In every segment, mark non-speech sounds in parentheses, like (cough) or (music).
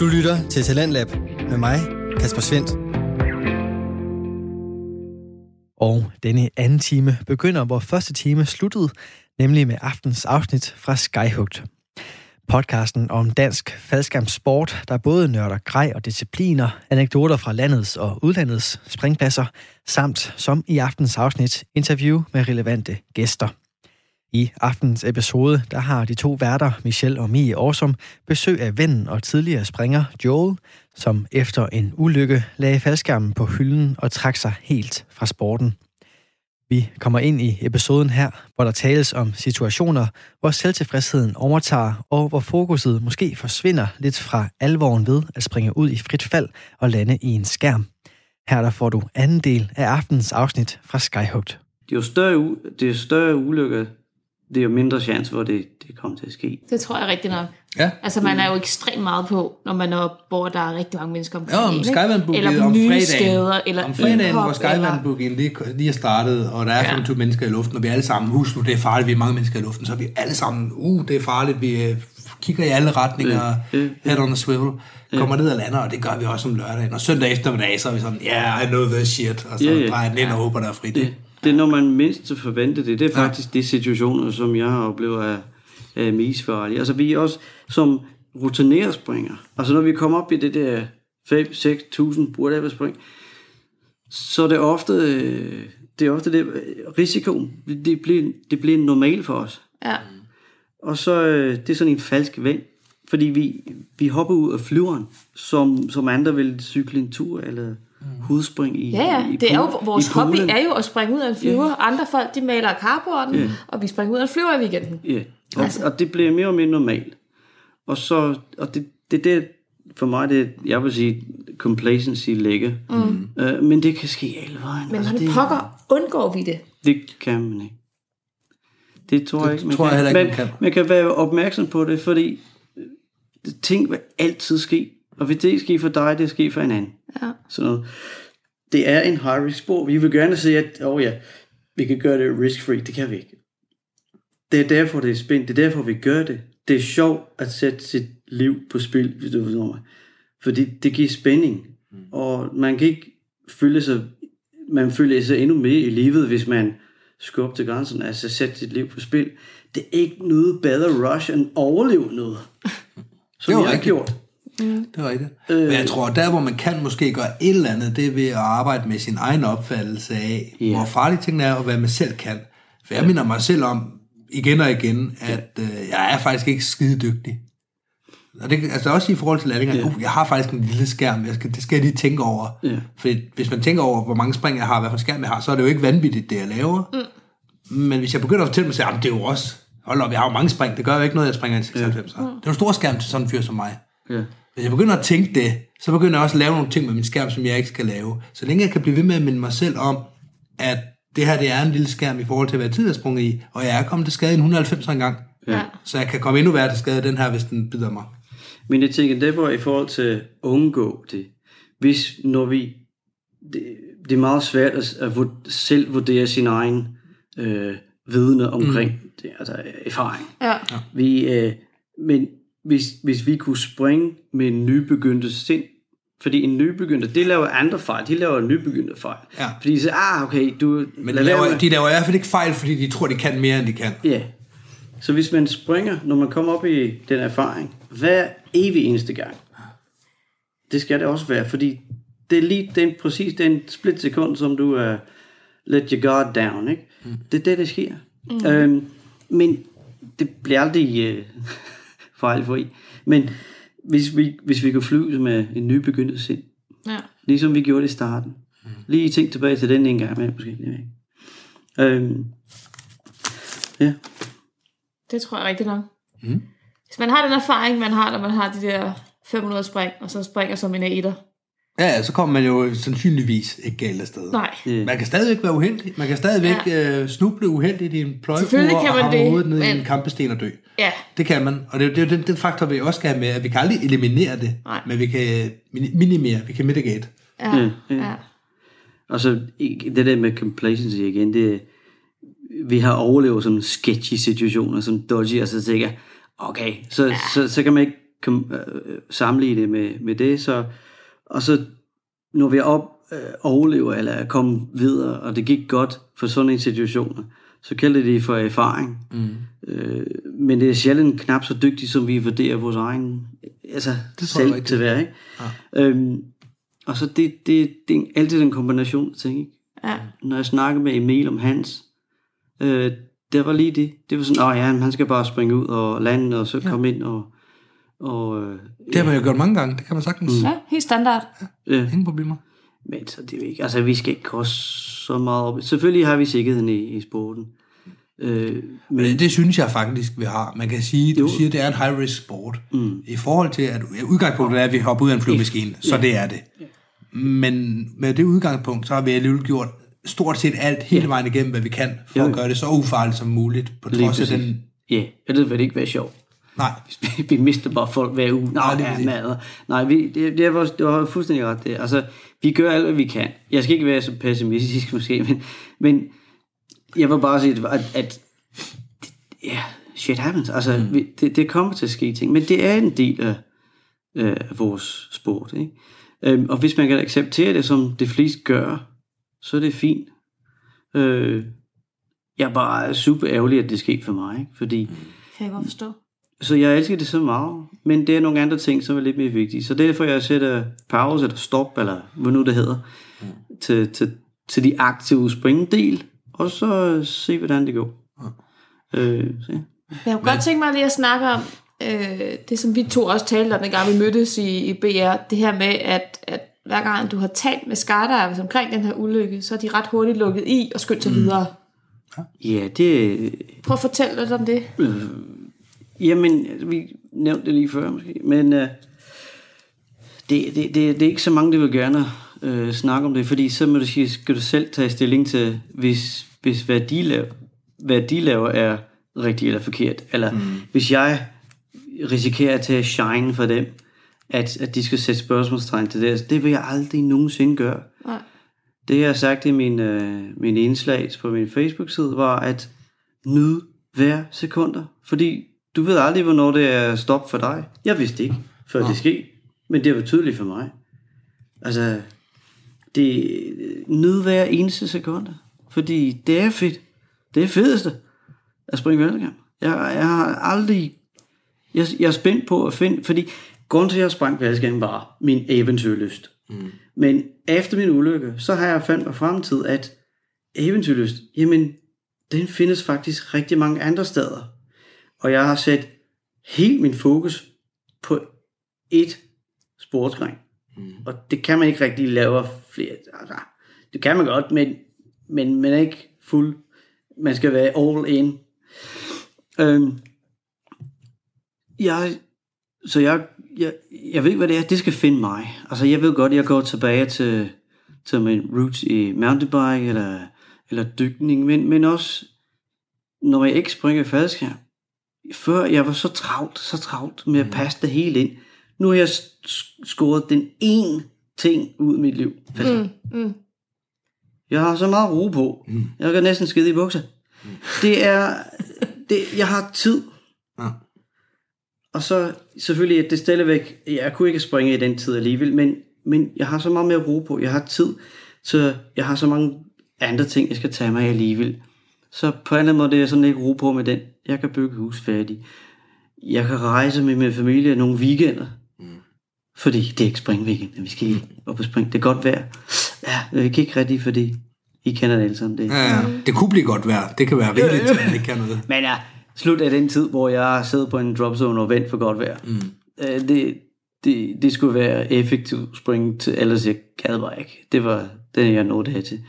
Du lytter til Talentlab med mig, Kasper Svendt. Og denne anden time begynder, hvor første time sluttede, nemlig med aftens afsnit fra Skyhugt. Podcasten om dansk faldskærmssport, der både nørder grej og discipliner, anekdoter fra landets og udlandets springpladser, samt som i aftens afsnit interview med relevante gæster. I aftens episode, der har de to værter, Michelle og Mie Årsom, besøg af vennen og tidligere springer Joel, som efter en ulykke lagde faldskærmen på hylden og trak sig helt fra sporten. Vi kommer ind i episoden her, hvor der tales om situationer, hvor selvtilfredsheden overtager, og hvor fokuset måske forsvinder lidt fra alvoren ved at springe ud i frit fald og lande i en skærm. Her der får du anden del af aftens afsnit fra Skyhugt. Det er jo større, det er større ulykker, det er jo mindre chance, hvor det, det kommer til at ske. Det tror jeg rigtig nok. Ja. Altså, man er jo ekstremt meget på, når man er oppe, hvor der er rigtig mange mennesker omkring. Ja, om? Skyvandbooket Eller om nye fredagen. steder, eller om fredagen, indhop, hvor Skyvandbooket lige, lige er startet, og der er Ja. 25 mennesker i luften, og vi er alle sammen, husk nu, det er farligt, vi er mange mennesker i luften, så er vi alle sammen, uh, det er farligt, vi øh, kigger i alle retninger, ja, ja. head on a swivel, kommer ned og lander, og det gør vi også om lørdagen. Og søndag eftermiddag, så er vi sådan, yeah, I know this shit, og så ja. drejer den ind og håber, der er frit. Det, det er, når man mindst forventer det. Det er faktisk de situationer, som jeg har oplevet af, af mest farlige. Altså, vi er også som rutineret springer. Altså, når vi kommer op i det der 5-6.000 whatever spring, så er det ofte, øh, det er ofte det, risikoen, det, det, bliver, det bliver normalt for os. Ja. Og så øh, det er sådan en falsk ven, fordi vi, vi hopper ud af flyveren, som, som andre vil cykle en tur eller hudspring i Ja, ja. i Det er jo, vores i hobby er jo at springe ud af en flyver. Yeah. Andre folk, de maler Ja. yeah. og vi springer ud af en flyver i weekenden. Ja, og, altså. og det bliver mere og mere normalt. Og så, og det, det, det for mig, det, jeg vil sige, complacency ligger. Mm. Øh, men det kan ske alle vejen. Men altså, det, pokker undgår vi det? det kan man ikke. Det tror jeg Det ikke, man tror jeg kan. heller ikke, man, man kan. man kan være opmærksom på det, fordi øh, ting vil altid ske. Og hvis det ikke sker for dig, det sker for en anden. Ja. Sådan noget. Det er en high risk sport. Vi vil gerne sige, at oh ja, vi kan gøre det risk free. Det kan vi ikke. Det er derfor, det er spændt. Det er derfor, vi gør det. Det er sjovt at sætte sit liv på spil, hvis du forstår mig. Fordi det giver spænding. Mm. Og man kan ikke føle sig, man føler sig endnu mere i livet, hvis man op til grænsen, altså sætte sit liv på spil. Det er ikke noget bedre rush end overleve noget. (laughs) Som Det jeg har rigtigt. Gjort. Det var rigtigt. Øh. Men jeg tror, der hvor man kan måske gøre et eller andet, det er ved at arbejde med sin egen opfattelse af, yeah. hvor farlige tingene er, og hvad man selv kan. For jeg minder mig selv om, igen og igen, at øh, jeg er faktisk ikke skide dygtig. Og det, altså også i forhold til landinger, Ja. yeah. uh, jeg har faktisk en lille skærm, jeg skal, det skal jeg lige tænke over. Ja. For hvis man tænker over, hvor mange spring jeg har, hvad for skærm jeg har, så er det jo ikke vanvittigt, det jeg laver. Mm. Men hvis jeg begynder at fortælle mig selv, at det er jo også, hold op, jeg har jo mange spring, det gør jo ikke noget, jeg springer en 96. Ja. Det er jo en stor skærm til sådan en fyr som mig. Ja. Hvis jeg begynder at tænke det, så begynder jeg også at lave nogle ting med min skærm, som jeg ikke skal lave. Så længe jeg kan blive ved med at minde mig selv om, at det her det er en lille skærm i forhold til, hvad tid jeg er sprunget i, og jeg er kommet til skade i en 190 en gang. Ja. Så jeg kan komme endnu værre til skade den her, hvis den bider mig. Men jeg tænker, det var i forhold til at undgå det. Hvis, når vi, det, det er meget svært at, at selv vurdere sin egen øh, vidne omkring mm. det, altså erfaring. Ja. Vi, øh, men hvis, hvis vi kunne springe med en nybegyndte sind, fordi en nybegynder, det laver andre fejl, de laver en nybegyndte fejl. Ja. Fordi de siger, ah, okay, du... Men de laver, de laver i hvert fald ikke fejl, fordi de tror, de kan mere, end de kan. Ja. Så hvis man springer, når man kommer op i den erfaring, hver evig eneste gang, det skal det også være, fordi det er lige den, præcis den split sekund, som du er uh, let your guard down, ikke? Mm. Det er det, der sker. Mm. Øhm, men det bliver aldrig uh, (laughs) fejlfri. Men hvis vi, hvis vi kunne flyve med en nybegyndt sind, ja. ligesom vi gjorde det i starten. Mm. Lige tænk tilbage til den en gang med, måske. Ikke. Øhm, ja. Det tror jeg rigtig nok. Mm. Hvis man har den erfaring, man har, når man har de der 500 spring, og så springer som en etter. Ja, så kommer man jo sandsynligvis ikke galt afsted. Nej. Ja. Man kan stadigvæk være uheldig. Man kan stadigvæk ja. øh, snuble uheldigt i en Selvfølgelig og kan man hamre det, hovedet ned i men- en kampesten og dø. Ja. Det kan man, og det, er jo- den, den faktor, vi også skal have med, at vi kan aldrig eliminere det, Nej. men vi kan mini- minimere, vi kan mitigate. Ja. Ja, ja. ja. Og så det der med complacency igen, det, vi har overlevet sådan sketchy situationer, som dodgy, og så tænker okay, så, ja. så, så kan man ikke kom, øh, sammenligne det med, med det. Så, og så når vi er op øh, overlever eller er kommet videre, og det gik godt for sådan en situation, så kalder de det for erfaring. Mm. Øh, men det er sjældent knap så dygtigt, som vi vurderer vores egen altså, Det jeg selv til hver. Ikke? Ja. Øhm, og så det, det, det er altid en kombination af ting. Ikke? Ja. Når jeg snakker med Emil om hans, øh, det var lige det. Det var sådan, åh ja, han skal bare springe ud og lande, og så komme ind og... og øh, Det har man jo gjort mange gange, det kan man sagtens. Mm. ja, helt standard. øh, Ingen problemer. Men så det er ikke, altså vi skal ikke koste så meget op. Selvfølgelig har vi sikkerheden i, i sporten. Øh, men det synes jeg faktisk, vi har. Man kan sige, du Jo. siger, det er en high-risk sport. Mm. I forhold til, at udgangspunktet er, at vi hopper ud af en flyvemaskine, så det er det. Men med det udgangspunkt, så har vi alligevel gjort stort set alt hele vejen igennem, hvad vi kan, for Jo. at gøre det så ufarligt som muligt, på trods af den... ja, det vil ikke være sjovt. Nej, Vi, vi mister bare folk hver uge. Nej, ja, præcis. mad. Nej, vi, det, det, var, det var fuldstændig ret. Det. Altså, vi gør alt, hvad vi kan. Jeg skal ikke være så pessimistisk (laughs) måske, men, men jeg vil bare sige, at, at ja, shit happens. Altså, mm. vi, det, det kommer til at ske ting, men det er en del af, øh, af vores sport. Ikke? Øhm, og hvis man kan acceptere det, som det fleste gør, så er det fint. Øh, jeg er bare super ærgerlig, at det skete for mig, ikke? fordi Kan jeg godt forstå. Så jeg elsker det så meget, men det er nogle andre ting, som er lidt mere vigtige. Så derfor jeg sætter pause eller stop, eller hvad nu det hedder, mm. til, til, til de aktive springdel, og så se, hvordan det går. Øh, så, ja. Jeg kunne godt tænke mig lige at snakke om øh, det, som vi to også talte om, dengang vi mødtes i, i BR. Det her med, at, at hver gang du har talt med skydivers omkring den her ulykke, så er de ret hurtigt lukket i og skyndt sig mm. videre. ja, det... Prøv at fortælle lidt om det. Jamen, vi nævnte det lige før måske, men øh, det, det, det, det er ikke så mange, der vil gerne øh, snakke om det, fordi så må du sige, skal du selv tage stilling til, hvis, hvis hvad, de laver, hvad de laver er rigtigt eller forkert, eller mm. hvis jeg risikerer at tage shine for dem, at, at de skal sætte spørgsmålstegn til det, det vil jeg aldrig nogensinde gøre. Nej. Det jeg har sagt i min, øh, min indslag på min Facebook-side, var at nyde hver sekunder. Fordi du ved aldrig, hvornår det er stop for dig. Jeg vidste ikke, før det skete. Men det var tydeligt for mig. Altså, det nyde hver eneste sekunder. Fordi det er fedt. Det er fedeste at springe verdenskamp. Jeg, jeg har aldrig... Jeg, jeg er spændt på at finde... Fordi grunden til, at jeg sprang verdenskamp var min eventyrlyst. Mm. Men efter min ulykke, så har jeg fandt mig fremtid, at eventyrlyst, jamen, den findes faktisk rigtig mange andre steder. Og jeg har sat helt min fokus på et sportsgren. Mm. Og det kan man ikke rigtig lave flere. Altså, det kan man godt, men, men man er ikke fuld. Man skal være all in. Øhm, jeg, så jeg, jeg, jeg ved, hvad det er. Det skal finde mig. Altså, jeg ved godt, jeg går tilbage til, til min roots i mountainbike eller, eller dykning, men, men også, når jeg ikke springer faldskærm. Før jeg var så travlt, så travlt med at passe det hele ind. Nu har jeg skåret den ene ting ud af mit liv. Mm, mm. Jeg har så meget ro på. Mm. Jeg kan næsten skide i bukser. Mm. Det er... Det, jeg har tid. Ja. Og så selvfølgelig, at det stadigvæk... Jeg kunne ikke springe i den tid alligevel, men, men jeg har så meget mere ro på. Jeg har tid, så jeg har så mange andre ting, jeg skal tage mig af alligevel. Så på anden måde, det er jeg sådan ikke ro på med den. Jeg kan bygge hus færdig. Jeg kan rejse med min familie nogle weekender. Mm. Fordi det er ikke springweekend, vi skal lige op på spring. Det er godt vejr. Ja, vi kan ikke rigtig, fordi I kender det alle sammen. Det. Ja, ja. Det kunne blive godt vejr. Det kan være rigeligt, til man ikke kan noget. Men ja, slut af den tid, hvor jeg sidder på en dropzone og vent for godt vejr. Mm. Øh, det, det, det skulle være effektivt spring til, ellers jeg gad bare ikke. Det var det, jeg nåede her til.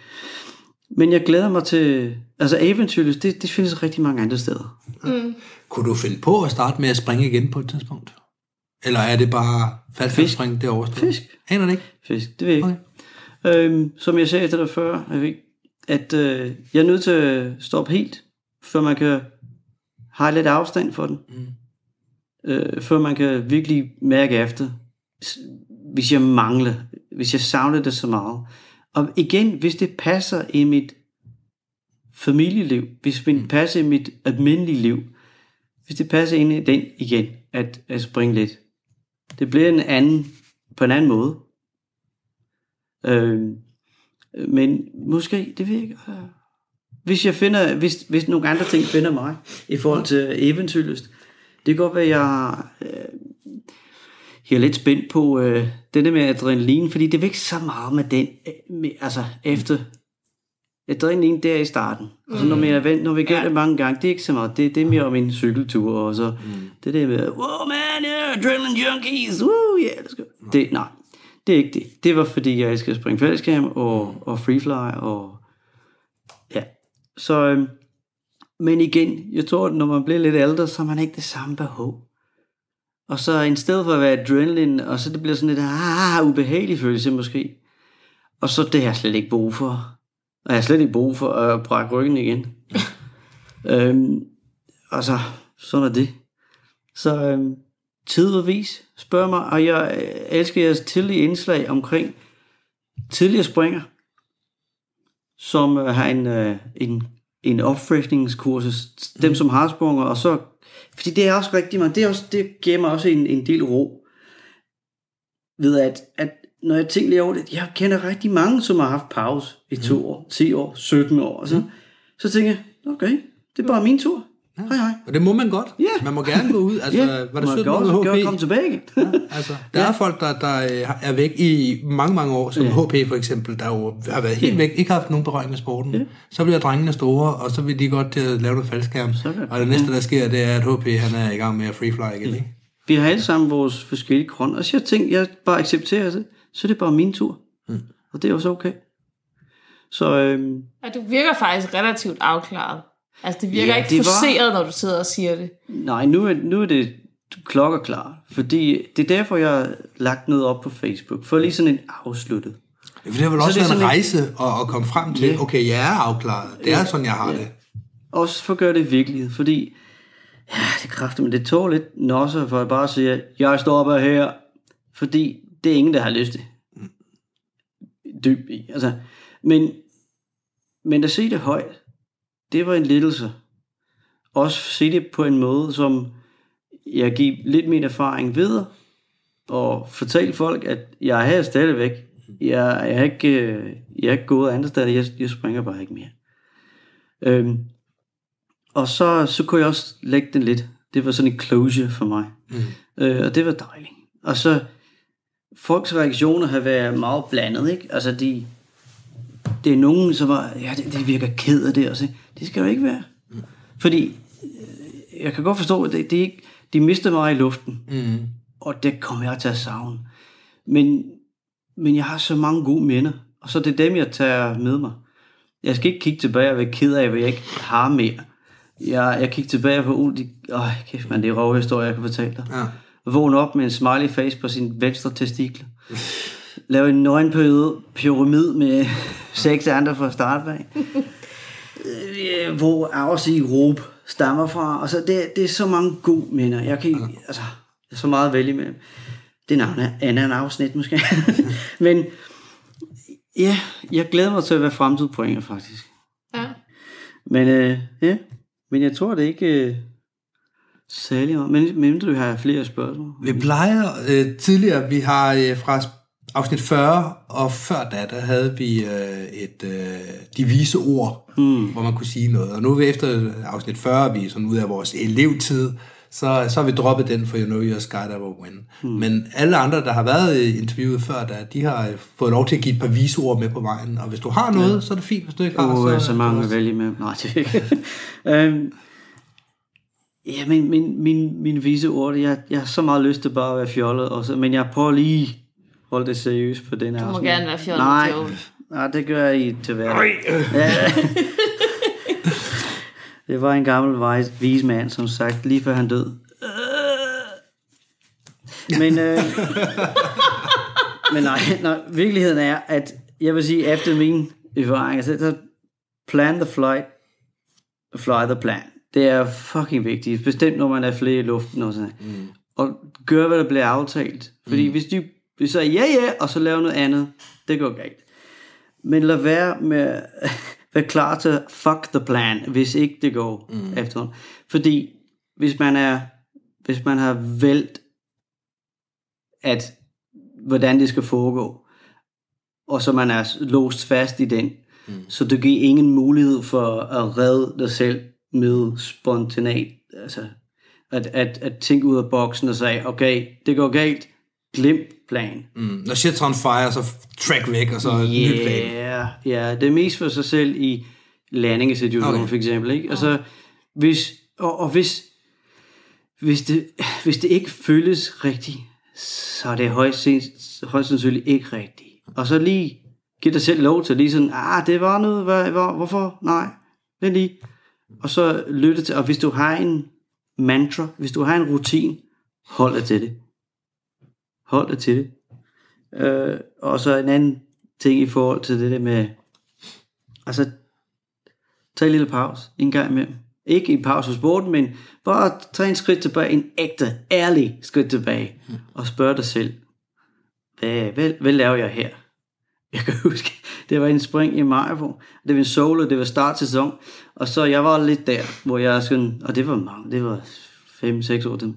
Men jeg glæder mig til, altså eventyrløs, det, det findes rigtig mange andre steder. Kunne du finde på at starte med at springe igen på et tidspunkt? Eller er det bare faldskærmsspring, det er overstået? Fisk. Aner det ikke? Fisk, det ved jeg ikke. Okay. Øhm, som jeg sagde til dig før, jeg ved, at øh, jeg er nødt til at stoppe helt, før man kan have lidt afstand for den. Mm. Øh, før man kan virkelig mærke efter, hvis jeg mangler, hvis jeg savner det så meget. Og igen, hvis det passer i mit familieliv, hvis det passer i mit almindelige liv, hvis det passer ind i den igen, at, at springe lidt, det bliver en anden, på en anden måde. Øh, men måske, det ved jeg ikke. Hvis jeg finder, hvis, hvis nogle andre ting finder mig, i forhold til eventyrlyst, det kan godt være, jeg, øh, jeg er lidt spændt på øh, det der med adrenalin, fordi det ikke så meget med den, øh, med, altså efter adrenalin der i starten. Og så når, man er vent, når vi gør Ja. det mange gange, det er ikke så meget, det, det er mere om en cykeltur, og så det der med, wow man, yeah, adrenaline junkies, woo, yeah, let's go. Det, nej, det er ikke det. Det var fordi, jeg elsker at springe fællesskab og, og freefly, og ja. Så, øhm, men igen, jeg tror, at når man bliver lidt ældre, så har man ikke det samme behov. Og så i stedet for at være adrenalin, og så det bliver sådan lidt ah, ubehagelig følelse måske. Og så det har jeg slet ikke brug for. Og jeg har slet ikke brug for at brække ryggen igen. (laughs) øhm, og så, sådan er det. Så øhm, tid og vis, spørg mig, og jeg øh, elsker jeres tidlige indslag omkring tidligere springer, som øh, har en, øh, en, en opfriskningskursus, dem som har sprunget, og så, fordi det er også rigtig meget, det, er også, det giver mig også en, en del ro, ved at, at når jeg tænker lige over det, jeg kender rigtig mange, som har haft pause i to år, 10 år, 17 år, og så, så tænker jeg, okay, det er bare min tur. Hej hej. Og det må man godt. Ja. Man må gerne gå ud. Altså, Ja, var det man 17 kan år også med godt HP? komme tilbage igen. Altså, der ja. er folk, der, der øh, er væk i mange, mange år, som ja. HP for eksempel, der jo har været helt væk, ikke haft nogen berøring med sporten. Ja. Så bliver drengene store, og så vil de godt til at lave noget faldskærm. Sådan. Og det næste, der sker, det er, at HP han er i gang med at freefly igen. Ikke? Vi har alle sammen vores forskellige grund, og så jeg tænkte, jeg bare accepterer det, så er det bare min tur. Mm. Og det er også okay. Så øhm, Og du virker faktisk relativt afklaret. Altså, det virker Ja, ikke det var- når du sidder og siger det. nej, nu er, nu er det klokkerklar, fordi det er derfor, jeg har lagt noget op på Facebook, for lige sådan en afsluttet. For det har vel Så også været en rejse at, at komme frem til, Ja. okay, jeg er afklaret. Det er sådan, jeg har det. Også for at gøre det i virkelighed, fordi ja, det er kraftigt, men det tog lidt nosser for at bare sige, jeg stopper her, fordi det er ingen, der har lyst til. Dyb i. Altså, men, men at se det højt, det var en lettelse. Også se det på en måde, som jeg giver lidt min erfaring videre, og fortælle folk, at jeg er her stadigvæk. Jeg, jeg, er ikke, øh, jeg er ikke gået andre steder, jeg, jeg springer bare ikke mere. Øhm, og så, så kunne jeg også lægge den lidt. Det var sådan en closure for mig. Mm. Øh, og det var dejligt. Og så, folks reaktioner har været meget blandet, ikke? Altså, de, det er nogen, som var, ja, det, det virker ked af det, og så, det skal jo ikke være. Mm. Fordi, øh, jeg kan godt forstå, at det, det ikke, de mister mig i luften, Mm. og det kommer jeg til at savne. Men, men jeg har så mange gode minder, og så det er dem, jeg tager med mig. Jeg skal ikke kigge tilbage og være ked af, hvad jeg ikke har mere. Jeg, jeg kigger tilbage på, uh, de, åh, kæft man, det er rove historier, jeg kan fortælle dig. Ja. Vågne op med en smiley face på sin venstre testikle. (laughs) Lave en nøgenpyramide pyramid med (laughs) seks andre fra start af. (laughs) Øh, Hvor afsige råb stammer fra. Og så det, det er så mange gode minder. Jeg kan altså, er så meget vælge med. Det er navn af en afsnit måske. (laughs) Men ja, jeg glæder mig til at være fremtidspoinger faktisk. Ja. Men øh, ja, men jeg tror det er ikke øh, særlig meget. Men mindre du har flere spørgsmål. Vi plejer øh, tidligere, vi har øh, fra afsnit 40 og før da, der havde vi øh, et øh, de vise ord, mm. hvor man kunne sige noget. Og nu er vi efter afsnit 40, vi er sådan ud af vores elevtid, så, så har vi droppet den for You Know Your Skydiver Win. Mm. Men alle andre, der har været i interviewet før da, de har fået lov til at give et par vise ord med på vejen. Og hvis du har noget, ja. så er det fint. Hvis du ikke har, oh, så, så mange at vælge med. Nej, det er ikke. (laughs) øhm, ja, men min, min, min vise ord, jeg, jeg har så meget lyst til bare at være fjollet, og så, men jeg prøver lige at holde det seriøst på den her. Du må afsnit. gerne være fjollet, Nej, nej, det gør jeg i til hverdag. Ja. (laughs) det var en gammel vis, vis mand, som sagt, lige før han død. Men, øh, (laughs) men nej, nej, virkeligheden er, at jeg vil sige, efter min erfaring, så, så plan the flight, fly the plan. Det er fucking vigtigt, bestemt når man er flere i luften og sådan mm. Og gør, hvad der bliver aftalt. Fordi mm. hvis du du siger ja, ja, og så laver noget andet, det går galt. Men lad være med (laughs) være klar til fuck the plan, hvis ikke det går mm. efter. Fordi hvis man er hvis man har valgt at hvordan det skal foregå. Og så man er låst fast i den. Mm. Så du giver ingen mulighed for at redde dig selv med spontanat. Altså, at, at, at tænke ud af boksen og sige, okay, det går galt, glem plan. Mm. Når shit's on fire, så track væk, og så yeah, ny plan. Ja, ja, det er mest for sig selv i landingesituationen okay. for eksempel. Ikke? Altså, hvis, og, og hvis, hvis, det, hvis det ikke føles rigtigt, så er det højst, højst sandsynligt ikke rigtigt. Og så lige give dig selv lov til lige sådan, ah, det var noget, hvad, hvor, hvorfor? Nej, det lige. Og så lytte til, og hvis du har en mantra, hvis du har en rutin, hold dig til det. Hold dig til det. Øh, og så en anden ting i forhold til det der med, altså, tag en lille pause en gang imellem. Ikke en pause for sporten, men bare tag en skridt tilbage, en ægte, ærlig skridt tilbage, og spørg dig selv, hvad, hvad, hvad laver jeg her? Jeg kan (laughs) huske, det var en spring i Majbo. Det var en solo, det var start sæson. Og så jeg var lidt der, hvor jeg sådan, og det var mange, det var 5-6 år til.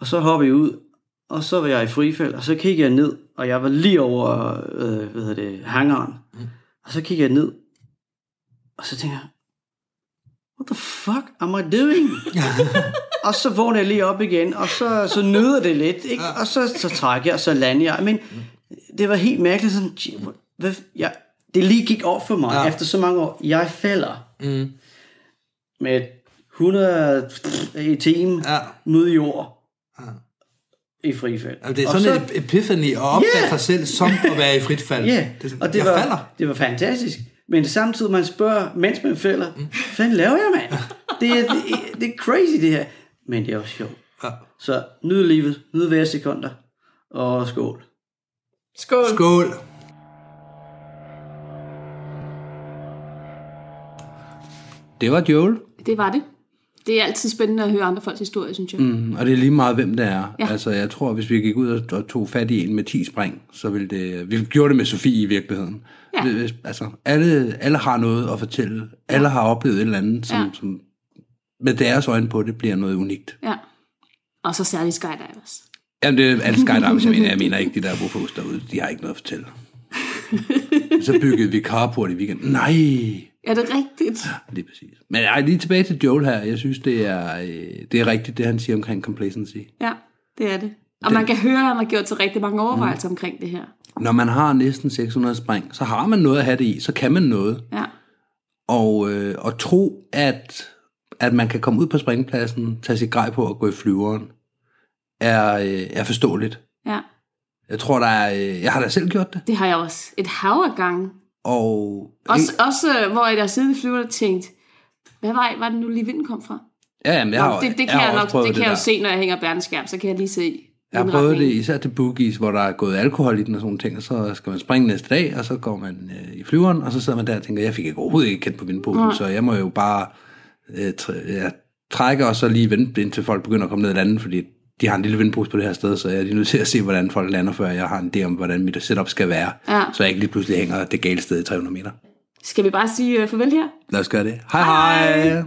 Og så hoppede jeg ud, og så var jeg i frifald, og så kiggede jeg ned, og jeg var lige over, øh, hvad hedder det, hangaren. Mm. Og så kiggede jeg ned, og så tænkte jeg, what the fuck am I doing? (laughs) og så vågner jeg lige op igen, og så, så nyder det lidt, ikke? og så, så trækker jeg, og så lander jeg. Men det var helt mærkeligt, sådan, hvad, jeg, det lige gik op for mig, ja. efter så mange år. Jeg falder mm. med 100 i timen ja. mod jord. Ja i frifald. Altså, det er sådan en epiphany at opfatte yeah. sig selv som at være i frit fald. (laughs) Ja, yeah. det, og det var, falder. det var fantastisk. Men samtidig man spørger, mens man falder, mm. hvad fanden laver jeg, mand? Det er, det, det er crazy, det her. Men det er også sjovt. Ja. Så nyd livet, nyd hver sekunder, og skål. Skål. Skål. Det var Joel. Det var det. Det er altid spændende at høre andre folks historier, synes jeg. Mm, og det er lige meget, hvem det er. Ja. Altså, jeg tror, hvis vi gik ud og tog fat i en med 10 spring, så ville det... Vi gjorde det med Sofie i virkeligheden. Ja. Altså, alle, alle har noget at fortælle. Ja. Alle har oplevet et eller andet, som, ja. som med deres øjne på det bliver noget unikt. Ja. Og så særligt skydivers. Jamen, det er alle skydivers, jeg mener. Jeg mener ikke, de der bofos derude, de har ikke noget at fortælle. (laughs) så byggede vi carport i weekenden. Nej! Er det rigtigt? Ja, lige præcis. Men ej, lige tilbage til Joel her. Jeg synes, det er, øh, det er rigtigt, det han siger omkring complacency. Ja, det er det. Og det, man kan høre, at han har gjort sig rigtig mange overvejelser mm. omkring det her. Når man har næsten 600 spring, så har man noget at have det i. Så kan man noget. Ja. Og, øh, og tro, at, at man kan komme ud på springpladsen, tage sit grej på og gå i flyveren, er, øh, er forståeligt. Ja. Jeg tror, der er... Øh, jeg har da selv gjort det. Det har jeg også. Et hav af gange. Og... Også, også øh, hvor jeg der sidder i flyveren og tænkt, hvad vej var det nu lige vinden kom fra? Ja, jamen, jeg har, det, det kan jeg, jeg nok, det kan jeg jo se, når jeg hænger bærneskærm, så kan jeg lige se. Jeg har prøvet det især til boogies, hvor der er gået alkohol i den og sådan ting, og så skal man springe næste dag, og så går man øh, i flyveren, og så sidder man der og tænker, jeg fik ikke overhovedet ikke kendt på vindposen, så jeg må jo bare øh, tr- ja, trække og så lige vente, indtil folk begynder at komme ned i landet, fordi de har en lille vindpose på det her sted, så jeg er lige nødt til at se, hvordan folk lander, før jeg har en idé om, hvordan mit setup skal være, ja. så jeg ikke lige pludselig hænger det gale sted i 300 meter. Skal vi bare sige uh, farvel her? Lad os gøre det. Hej hej! hej.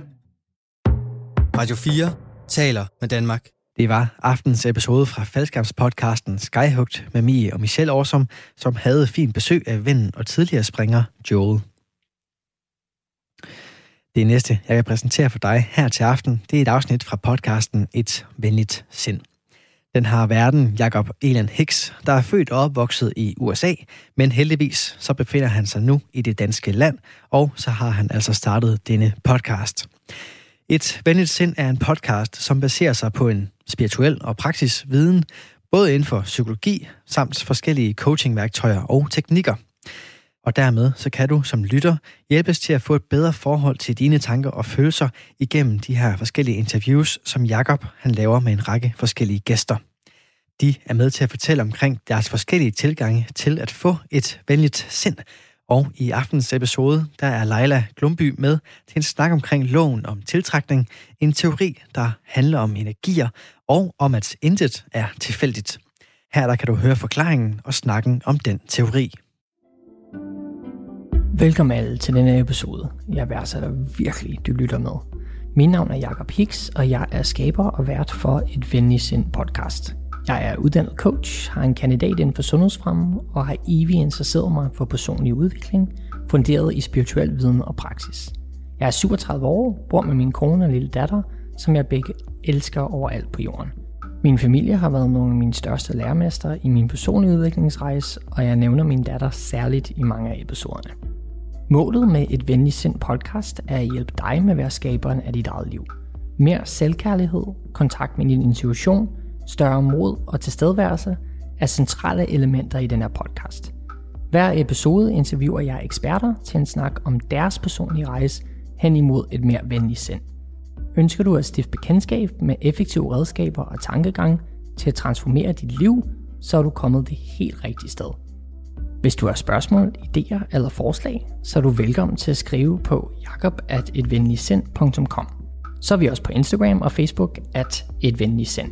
Radio 4 taler med Danmark. Det var aftens episode fra faldskabspodcasten Skyhugt med Mie og Michelle Årsom, som havde fint besøg af vennen og tidligere springer Joel. Det næste, jeg vil præsentere for dig her til aften, det er et afsnit fra podcasten Et Venligt Sind. Den har verden Jacob Elan Hicks, der er født og opvokset i USA, men heldigvis så befinder han sig nu i det danske land, og så har han altså startet denne podcast. Et Venligt Sind er en podcast, som baserer sig på en spirituel og praktisk viden, både inden for psykologi samt forskellige coachingværktøjer og teknikker – og dermed så kan du som lytter hjælpes til at få et bedre forhold til dine tanker og følelser igennem de her forskellige interviews, som Jakob han laver med en række forskellige gæster. De er med til at fortælle omkring deres forskellige tilgange til at få et venligt sind. Og i aftens episode, der er Leila Glumby med til en snak omkring loven om tiltrækning, en teori, der handler om energier og om, at intet er tilfældigt. Her der kan du høre forklaringen og snakken om den teori. Velkommen alle til denne episode. Jeg værdsætter virkelig, du lytter med. Mit navn er Jakob Hicks, og jeg er skaber og vært for et venlig sind podcast. Jeg er uddannet coach, har en kandidat inden for sundhedsfremme og har evigt interesseret mig for personlig udvikling, funderet i spirituel viden og praksis. Jeg er 37 år, bor med min kone og lille datter, som jeg begge elsker overalt på jorden. Min familie har været nogle af mine største lærermester i min personlige udviklingsrejse, og jeg nævner min datter særligt i mange af episoderne. Målet med et venligt sind podcast er at hjælpe dig med at være skaberen af dit eget liv. Mere selvkærlighed, kontakt med din intuition, større mod og tilstedeværelse er centrale elementer i den her podcast. Hver episode interviewer jeg eksperter til en snak om deres personlige rejse hen imod et mere venligt sind. Ønsker du at stifte bekendtskab med effektive redskaber og tankegang til at transformere dit liv, så er du kommet det helt rigtige sted. Hvis du har spørgsmål, idéer eller forslag, så er du velkommen til at skrive på jakob.etvenligsind.com. Så er vi også på Instagram og Facebook at etvenligsind.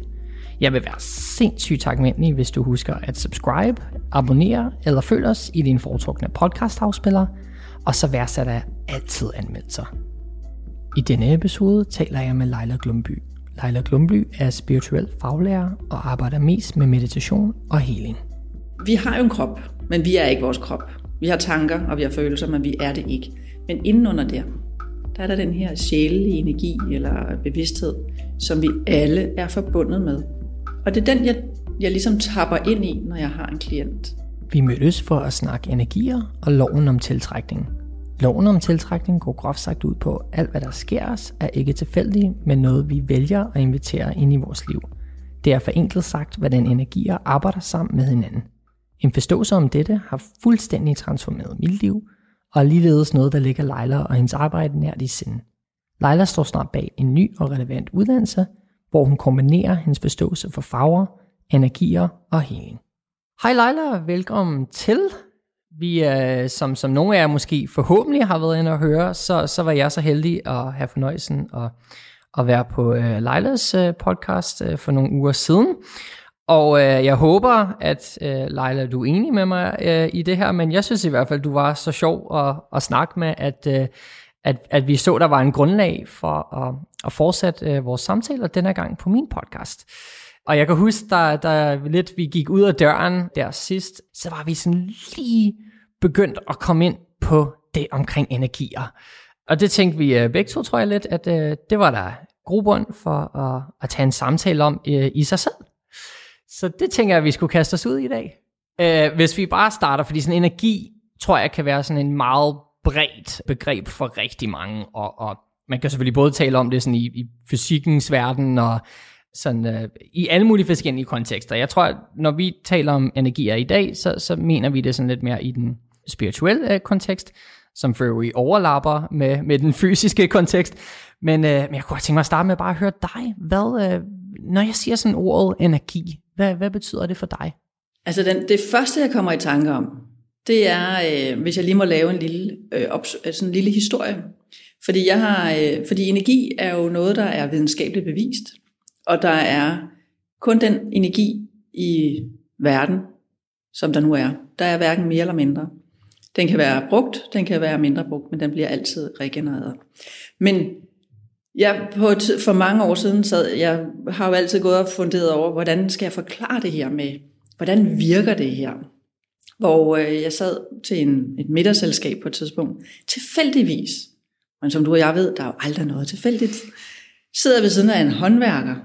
Jeg vil være sindssygt taknemmelig, hvis du husker at subscribe, abonnere eller følge os i din foretrukne podcast-afspiller, og så værdsætter jeg altid anmeldelser. I denne episode taler jeg med Leila Glumby. Leila Glumby er spirituel faglærer og arbejder mest med meditation og healing. Vi har jo en krop, men vi er ikke vores krop. Vi har tanker, og vi har følelser, men vi er det ikke. Men indenunder der, der er der den her sjælelige energi eller bevidsthed, som vi alle er forbundet med. Og det er den, jeg, jeg ligesom tapper ind i, når jeg har en klient. Vi mødtes for at snakke energier og loven om tiltrækning. Loven om tiltrækning går groft sagt ud på, at alt hvad der sker os er ikke tilfældigt, men noget vi vælger at invitere ind i vores liv. Det er forenklet sagt, hvordan energier arbejder sammen med hinanden. En forståelse om dette har fuldstændig transformeret mit liv, og er ligeledes noget, der ligger Leila og hendes arbejde nært i sinde. Leila står snart bag en ny og relevant uddannelse, hvor hun kombinerer hendes forståelse for farver, energier og heling. Hej Leila, velkommen til. Vi, øh, som, som nogle af jer måske forhåbentlig har været inde og høre, så, så var jeg så heldig at have fornøjelsen at, at være på øh, Leilas øh, podcast øh, for nogle uger siden. Og øh, jeg håber, at øh, Leila, du er enig med mig øh, i det her, men jeg synes i hvert fald, du var så sjov at, at snakke med, at, øh, at, at vi så, der var en grundlag for at, at fortsætte øh, vores samtaler denne gang på min podcast. Og jeg kan huske, da, da lidt vi gik ud af døren der sidst, så var vi sådan lige begyndt at komme ind på det omkring energier. Og det tænkte vi øh, begge to, tror jeg lidt, at øh, det var der grobund for at, at tage en samtale om øh, i sig selv. Så det tænker jeg, at vi skulle kaste os ud i dag. Øh, hvis vi bare starter, fordi sådan energi, tror jeg, kan være sådan en meget bredt begreb for rigtig mange, og, og man kan selvfølgelig både tale om det sådan i, i fysikkens verden, og sådan, øh, i alle mulige forskellige kontekster. Jeg tror, at når vi taler om energier i dag, så, så mener vi det sådan lidt mere i den spirituelle øh, kontekst, som for øvrigt overlapper med, med den fysiske kontekst. Men, øh, men jeg kunne tænke mig at starte med bare at høre dig. Hvad, øh, når jeg siger sådan ordet energi, hvad, hvad betyder det for dig? Altså den, det første, jeg kommer i tanke om, det er, øh, hvis jeg lige må lave en lille, øh, op, øh, sådan en lille historie. Fordi, jeg har, øh, fordi energi er jo noget, der er videnskabeligt bevist. Og der er kun den energi i verden, som der nu er. Der er hverken mere eller mindre. Den kan være brugt, den kan være mindre brugt, men den bliver altid regenereret. Men jeg på for mange år siden sad, jeg har jo altid gået og funderet over, hvordan skal jeg forklare det her med, hvordan virker det her? Hvor øh, jeg sad til en, et middagsselskab på et tidspunkt, tilfældigvis, men som du og jeg ved, der er jo aldrig noget tilfældigt, sidder ved siden af en håndværker,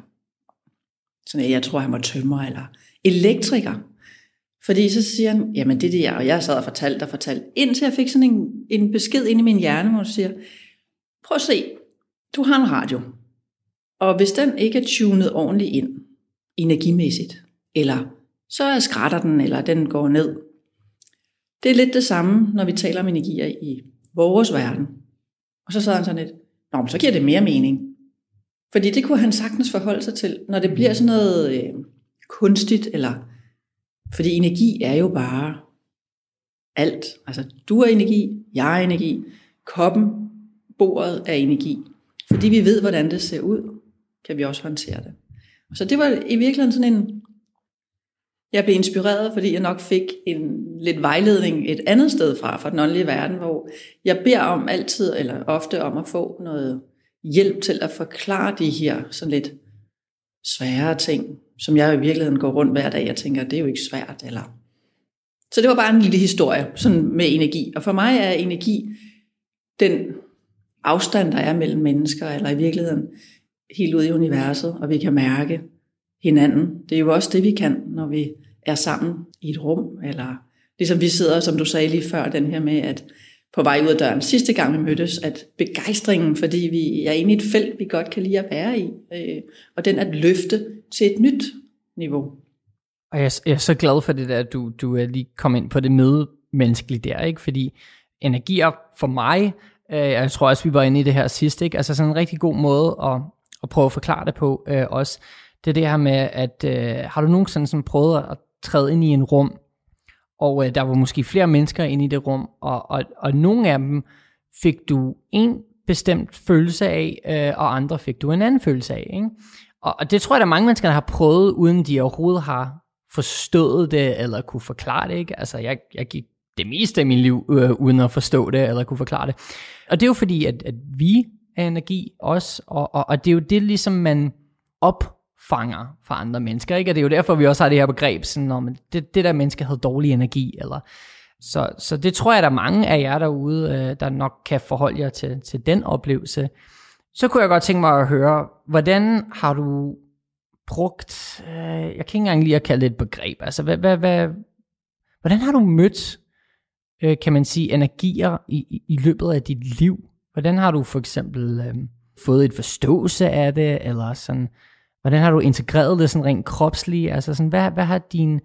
sådan jeg tror han var tømmer eller elektriker, fordi så siger han, jamen det der, og jeg sad og fortalte og fortalte, indtil jeg fik sådan en, en besked ind i min hjerne, hvor siger, prøv at se, du har en radio, og hvis den ikke er tunet ordentligt ind, energimæssigt, eller så skrætter den, eller den går ned. Det er lidt det samme, når vi taler om energier i vores verden. Og så sad han sådan lidt, Nå, men så giver det mere mening. Fordi det kunne han sagtens forholde sig til, når det bliver sådan noget øh, kunstigt, eller fordi energi er jo bare alt. Altså, du er energi, jeg er energi, koppen, bordet er energi. Fordi vi ved, hvordan det ser ud, kan vi også håndtere det. Så det var i virkeligheden sådan en... Jeg blev inspireret, fordi jeg nok fik en lidt vejledning et andet sted fra, fra den åndelige verden, hvor jeg beder om altid, eller ofte om at få noget hjælp til at forklare de her sådan lidt svære ting, som jeg i virkeligheden går rundt hver dag og tænker, det er jo ikke svært. Eller... Så det var bare en lille historie sådan med energi. Og for mig er energi den afstand, der er mellem mennesker, eller i virkeligheden helt ud i universet, og vi kan mærke hinanden. Det er jo også det, vi kan, når vi er sammen i et rum, eller ligesom vi sidder, som du sagde lige før, den her med, at på vej ud af døren sidste gang vi mødtes, at begejstringen, fordi vi er inde i et felt, vi godt kan lide at være i, øh, og den at løfte til et nyt niveau. Og jeg, jeg er så glad for det der, at du, du er lige kom ind på det medmenneskelige der, ikke? fordi energier for mig, Øh, jeg tror også, vi var inde i det her sidst, ikke? altså sådan en rigtig god måde at, at prøve at forklare det på øh, også, det er det her med, at øh, har du nogensinde sådan prøvet at træde ind i en rum, og øh, der var måske flere mennesker inde i det rum, og, og, og nogle af dem fik du en bestemt følelse af, øh, og andre fik du en anden følelse af. Ikke? Og, og det tror jeg, der er mange mennesker, der har prøvet, uden de overhovedet har forstået det, eller kunne forklare det. Ikke? Altså, jeg, jeg gik det meste af mit liv øh, uden at forstå det, eller kunne forklare det. Og det er jo fordi, at, at vi er energi også, og, og, og det er jo det, ligesom man opfanger fra andre mennesker. Ikke? Og det er jo derfor, vi også har det her begreb, sådan, om det, det der menneske havde dårlig energi. Eller, så, så det tror jeg, der er mange af jer derude, øh, der nok kan forholde jer til, til den oplevelse. Så kunne jeg godt tænke mig at høre, hvordan har du brugt, øh, jeg kan ikke engang lige at kalde det et begreb, altså hvad, hvad, hvad, hvordan har du mødt, øh, kan man sige, energier i, i, løbet af dit liv? Hvordan har du for eksempel øh, fået et forståelse af det, eller sådan, Hvordan har du integreret det sådan rent kropsligt? Altså sådan, hvad, hvad har din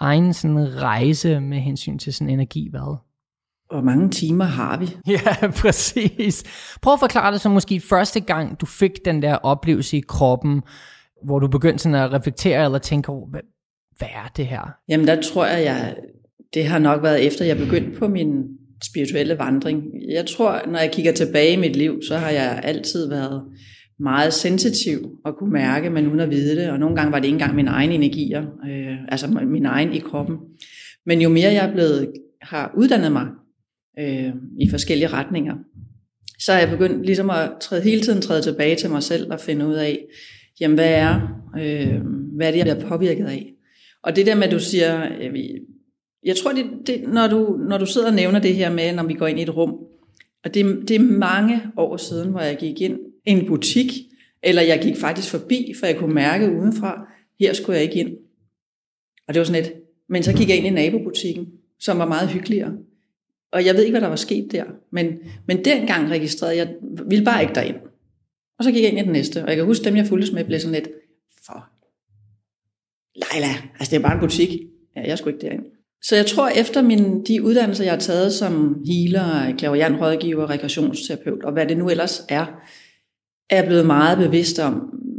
egen sådan rejse med hensyn til sådan energi været? Hvor mange timer har vi? (laughs) Ja, præcis. Prøv at forklare det så måske første gang, du fik den der oplevelse i kroppen, hvor du begyndte sådan at reflektere eller tænke over, hvad, hvad er det her? Jamen der tror jeg, jeg, det har nok været efter, jeg begyndte på min spirituelle vandring. Jeg tror, når jeg kigger tilbage i mit liv, så har jeg altid været meget sensitiv og kunne mærke, men uden at vide det. Og nogle gange var det ikke engang mine egne energier, øh, altså min egen i kroppen. Men jo mere jeg er blevet, har uddannet mig øh, i forskellige retninger, så er jeg begyndt ligesom at træde, hele tiden træde tilbage til mig selv og finde ud af, jamen hvad er, øh, hvad er det, jeg bliver påvirket af? Og det der med, at du siger, øh, jeg tror, det, det, når, du, når du sidder og nævner det her med, når vi går ind i et rum, og det, det er mange år siden, hvor jeg gik ind i en butik, eller jeg gik faktisk forbi, for jeg kunne mærke udenfra, her skulle jeg ikke ind. Og det var sådan et, men så gik jeg ind i nabobutikken, som var meget hyggeligere. Og jeg ved ikke, hvad der var sket der, men, men dengang registrerede jeg, ville bare ikke derind. Og så gik jeg ind i den næste, og jeg kan huske dem, jeg fulgtes med, blev sådan lidt, for Leila, altså det er bare en butik. Ja, jeg skulle ikke derind. Så jeg tror, efter min, de uddannelser, jeg har taget som healer, klaverjant rådgiver, rekreationsterapeut, og hvad det nu ellers er, er jeg blevet meget bevidst om,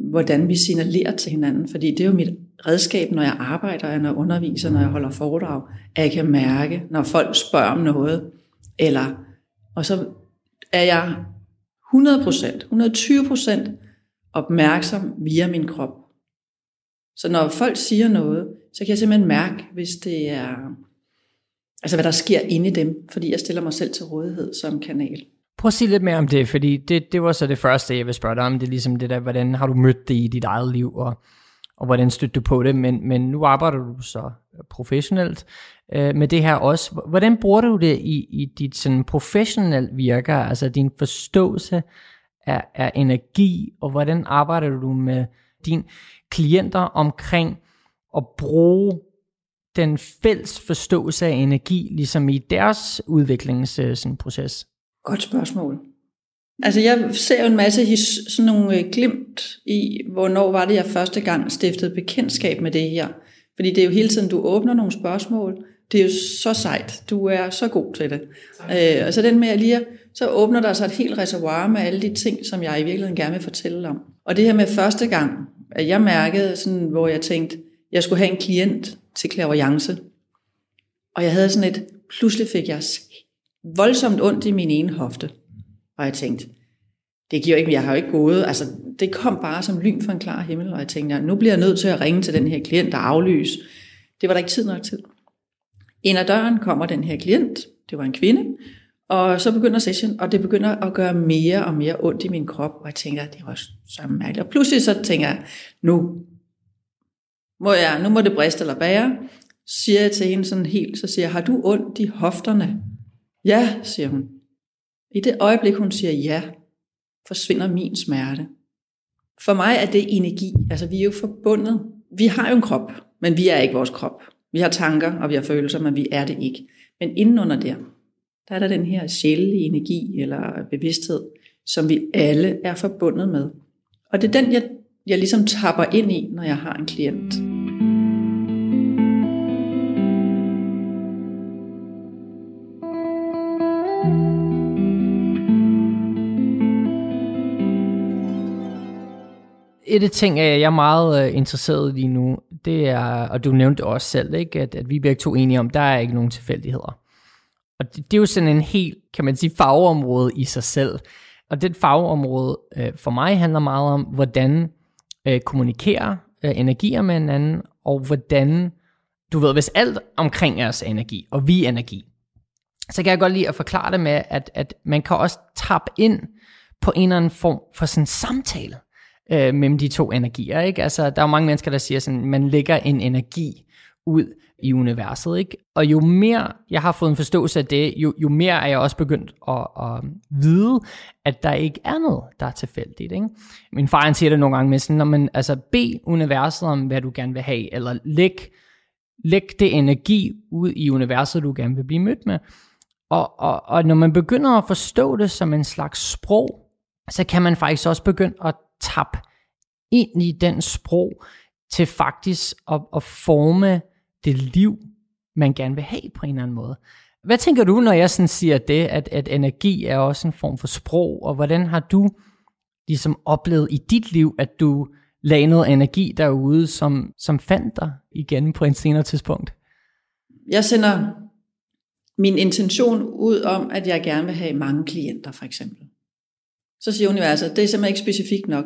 hvordan vi signalerer til hinanden. Fordi det er jo mit redskab, når jeg arbejder, når jeg underviser, når jeg holder foredrag, at jeg kan mærke, når folk spørger om noget, eller, og så er jeg 100%, 120% opmærksom via min krop. Så når folk siger noget, så kan jeg simpelthen mærke, hvis det er, altså hvad der sker inde i dem, fordi jeg stiller mig selv til rådighed som kanal. Prøv at sige lidt mere om det, fordi det, det var så det første, jeg vil spørge dig om. Det er ligesom det der, hvordan har du mødt det i dit eget liv, og, og hvordan støtter du på det? Men, men nu arbejder du så professionelt øh, med det her også. Hvordan bruger du det i, i dit sådan professionelt virker, altså din forståelse af, af energi, og hvordan arbejder du med dine klienter omkring at bruge den fælles forståelse af energi, ligesom i deres udviklingsproces? Godt spørgsmål. Altså jeg ser jo en masse his, sådan nogle øh, glimt i, hvornår var det, jeg første gang stiftede bekendtskab med det her. Fordi det er jo hele tiden, du åbner nogle spørgsmål. Det er jo så sejt. Du er så god til det. Øh, og så den med at lige, så åbner der sig et helt reservoir med alle de ting, som jeg i virkeligheden gerne vil fortælle om. Og det her med første gang, at jeg mærkede, sådan, hvor jeg tænkte, jeg skulle have en klient til klaverjance. Og jeg havde sådan et, pludselig fik jeg voldsomt ondt i min ene hofte. Og jeg tænkte, det giver ikke, jeg har jo ikke gået, altså det kom bare som lyn fra en klar himmel, og jeg tænkte, nu bliver jeg nødt til at ringe til den her klient og aflyse. Det var der ikke tid nok til. Ind ad døren kommer den her klient, det var en kvinde, Og så begynder session, og det begynder at gøre mere og mere ondt i min krop, og jeg tænker, det var så mærkeligt. Og pludselig så tænker jeg, nu må, jeg, nu må det briste eller bære. Siger jeg til hende sådan helt, så siger jeg, har du ondt i hofterne? Ja, siger hun. I det øjeblik, hun siger ja, forsvinder min smerte. For mig er det energi. Altså, vi er jo forbundet. Vi har jo en krop, men vi er ikke vores krop. Vi har tanker, og vi har følelser, men vi er det ikke. Men indenunder der, der er der den her sjælelige energi eller bevidsthed, som vi alle er forbundet med. Og det er den, jeg, jeg ligesom tapper ind i, når jeg har en klient. et af ting, jeg er meget øh, interesseret i lige nu, det er, og du nævnte også selv, ikke, at, at vi begge to er enige om, der er ikke nogen tilfældigheder. Og det, det er jo sådan en helt, kan man sige, fagområde i sig selv. Og det fagområde øh, for mig handler meget om, hvordan øh, kommunikere øh, energier med hinanden, og hvordan, du ved, hvis alt omkring os er energi, og vi er energi, så kan jeg godt lide at forklare det med, at, at man kan også tappe ind på en eller anden form for sådan en samtale øh, mellem de to energier. Ikke? Altså, der er jo mange mennesker, der siger, sådan, man lægger en energi ud i universet. Ikke? Og jo mere jeg har fået en forståelse af det, jo, jo mere er jeg også begyndt at, at vide, at der ikke er noget, der er tilfældigt. Ikke? Min far han siger det nogle gange med sådan, når man altså bed universet om, hvad du gerne vil have, eller læg, læg det energi ud i universet, du gerne vil blive mødt med. Og, og, og når man begynder at forstå det som en slags sprog, så kan man faktisk også begynde at tappe ind i den sprog til faktisk at, at forme det liv, man gerne vil have på en eller anden måde. Hvad tænker du, når jeg sådan siger det, at, at energi er også en form for sprog, og hvordan har du ligesom oplevet i dit liv, at du lagde noget energi derude, som, som fandt dig igen på en senere tidspunkt? Jeg sender min intention ud om, at jeg gerne vil have mange klienter, for eksempel. Så siger universet, det er simpelthen ikke specifikt nok.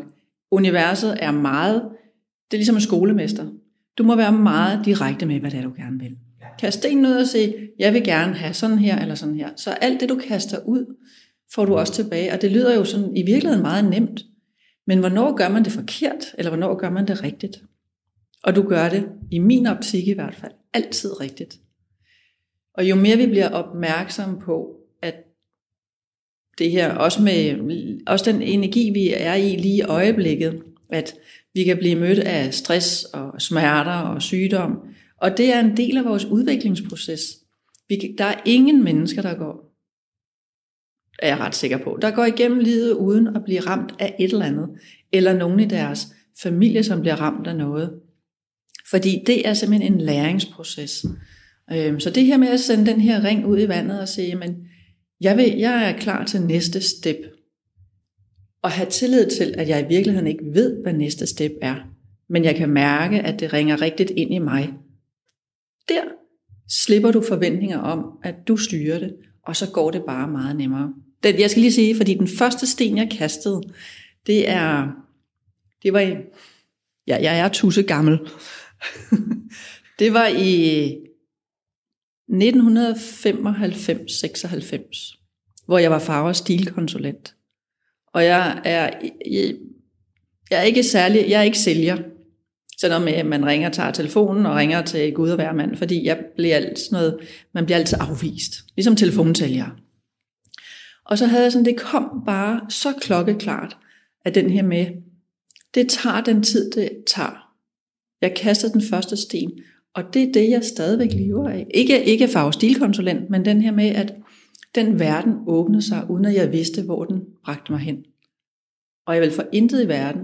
Universet er meget, det er ligesom en skolemester. Du må være meget direkte med, hvad det er, du gerne vil. Kast ind ud og sige, jeg vil gerne have sådan her eller sådan her. Så alt det, du kaster ud, får du også tilbage. Og det lyder jo sådan i virkeligheden meget nemt. Men hvornår gør man det forkert, eller hvornår gør man det rigtigt? Og du gør det, i min optik i hvert fald, altid rigtigt. Og jo mere vi bliver opmærksomme på, at det her, også med også den energi, vi er i lige i øjeblikket, at vi kan blive mødt af stress og smerter og sygdom, og det er en del af vores udviklingsproces. Vi, der er ingen mennesker, der går, er jeg ret sikker på, der går igennem livet uden at blive ramt af et eller andet, eller nogen i deres familie, som bliver ramt af noget. Fordi det er simpelthen en læringsproces. Øhm, så det her med at sende den her ring ud i vandet og sige, men jeg, vil, jeg er klar til næste step. Og have tillid til, at jeg i virkeligheden ikke ved, hvad næste step er. Men jeg kan mærke, at det ringer rigtigt ind i mig. Der slipper du forventninger om, at du styrer det, og så går det bare meget nemmere. Det, jeg skal lige sige, fordi den første sten, jeg kastede, det er, det var i, ja, jeg er tusse gammel. (laughs) det var i 1995-96, hvor jeg var farve- og stilkonsulent. Og jeg er, jeg, jeg er ikke særlig, jeg er ikke sælger. Selvom øh, man ringer, tager telefonen og ringer til Gud og hver mand, fordi jeg bliver altid noget, man bliver altid afvist. Ligesom telefonsælger. Og så havde jeg sådan, det kom bare så klokkeklart, at den her med, det tager den tid, det tager. Jeg kaster den første sten, og det er det, jeg stadigvæk lever af. Ikke, ikke fagstilkonsulent, men den her med, at den verden åbnede sig, uden at jeg vidste, hvor den bragte mig hen. Og jeg vil for intet i verden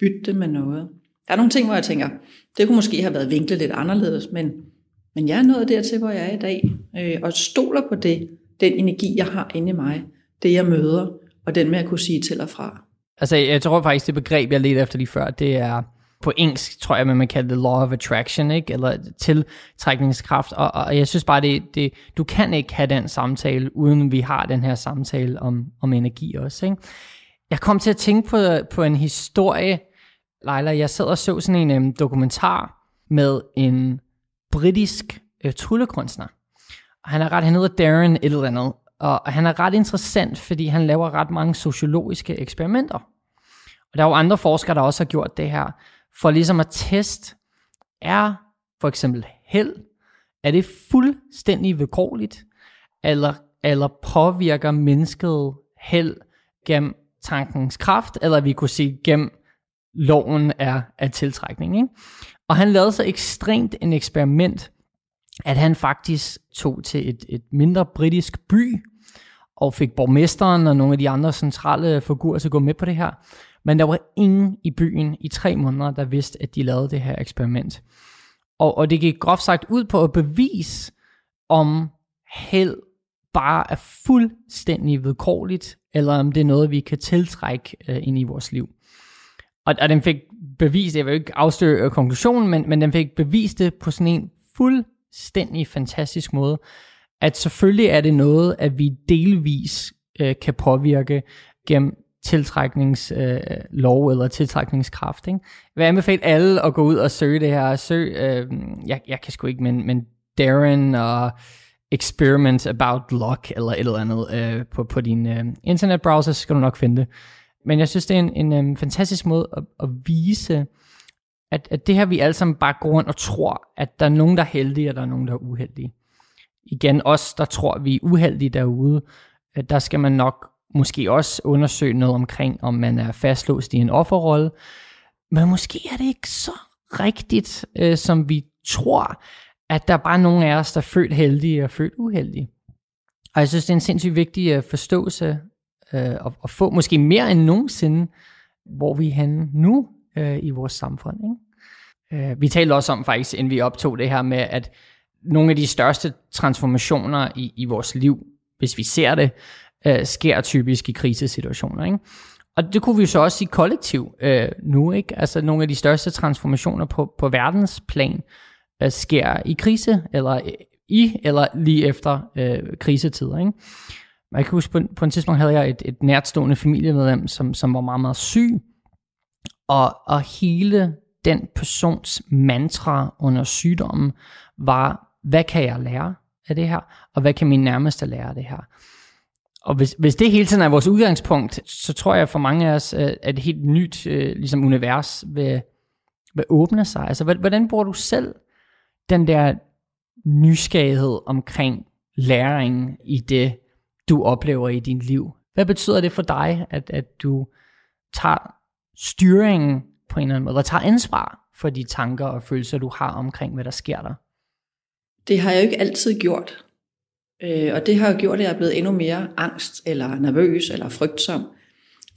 bytte det med noget. Der er nogle ting, hvor jeg tænker, det kunne måske have været vinklet lidt anderledes, men, men jeg er nået dertil, hvor jeg er i dag, øh, og stoler på det, den energi, jeg har inde i mig, det jeg møder, og den med at kunne sige til og fra. Altså, jeg tror faktisk, det begreb, jeg ledte efter lige før, det er på engelsk, tror jeg, man kalder det law of attraction, ikke? eller tiltrækningskraft, og, og jeg synes bare, det, det, du kan ikke have den samtale, uden vi har den her samtale om, om energi også. Ikke? Jeg kom til at tænke på, på en historie, Leila, jeg sad og så sådan en um, dokumentar med en britisk uh, tryllekunstner. Han er ret, han hedder Darren et eller andet, Og han er ret interessant, fordi han laver ret mange sociologiske eksperimenter. Og der er jo andre forskere, der også har gjort det her, for ligesom at teste, er for eksempel held, er det fuldstændig vilkårligt, eller, eller påvirker mennesket held gennem tankens kraft, eller vi kunne sige gennem loven er af tiltrækning. Ikke? Og han lavede så ekstremt en eksperiment, at han faktisk tog til et, et mindre britisk by, og fik borgmesteren og nogle af de andre centrale figurer til at gå med på det her. Men der var ingen i byen i tre måneder, der vidste, at de lavede det her eksperiment. Og, og det gik groft sagt ud på at bevise, om held bare er fuldstændig vedkårligt, eller om det er noget, vi kan tiltrække øh, ind i vores liv. Og, og den fik bevist, jeg vil ikke afsløre øh, konklusionen, men, men den fik bevist det på sådan en fuldstændig fantastisk måde, at selvfølgelig er det noget, at vi delvis øh, kan påvirke gennem tiltrækningslov øh, eller tiltrækningskraft. Ikke? Jeg vil anbefale alle at gå ud og søge det her. Søg, øh, jeg, jeg kan sgu ikke, men, men Darren og Experiment About Luck eller et eller andet øh, på, på din øh, internetbrowser, så skal du nok finde det. Men jeg synes, det er en, en en øh, fantastisk måde at, at vise, at, at det her vi alle sammen bare går rundt og tror, at der er nogen, der er heldige, og der er nogen, der er uheldige. Igen, os, der tror, vi er uheldige derude, øh, der skal man nok måske også undersøge noget omkring, om man er fastlåst i en offerrolle. Men måske er det ikke så rigtigt, øh, som vi tror, at der er bare nogle af os, der er født heldige og født uheldige. Og jeg synes, det er en sindssygt vigtig øh, forståelse øh, at, at få, måske mere end nogensinde, hvor vi er henne nu øh, i vores samfund. Ikke? Øh, vi talte også om faktisk, inden vi optog det her med, at nogle af de største transformationer i, i vores liv, hvis vi ser det, øh, sker typisk i krisesituationer. Ikke? Og det kunne vi jo så også sige kollektiv øh, nu. ikke. Altså nogle af de største transformationer på, på verdensplan øh, sker i krise, eller øh, i, eller lige efter øh, krisetider. Ikke? Jeg kan huske, på, på en tidspunkt havde jeg et, et nærtstående familiemedlem, som, som var meget, meget syg. Og, og hele den persons mantra under sygdommen var, hvad kan jeg lære af det her, og hvad kan min nærmeste lære af det her? Og hvis, hvis det hele tiden er vores udgangspunkt, så tror jeg for mange af os, øh, at et helt nyt øh, ligesom univers vil, vil åbne sig. Altså, hvordan bruger du selv den der nysgerrighed omkring læring i det, du oplever i dit liv? Hvad betyder det for dig, at, at du tager styringen på en eller anden måde, og tager ansvar for de tanker og følelser, du har omkring, hvad der sker der? Det har jeg jo ikke altid gjort. Øh, og det har jo gjort, at jeg er blevet endnu mere angst, eller nervøs, eller frygtsom.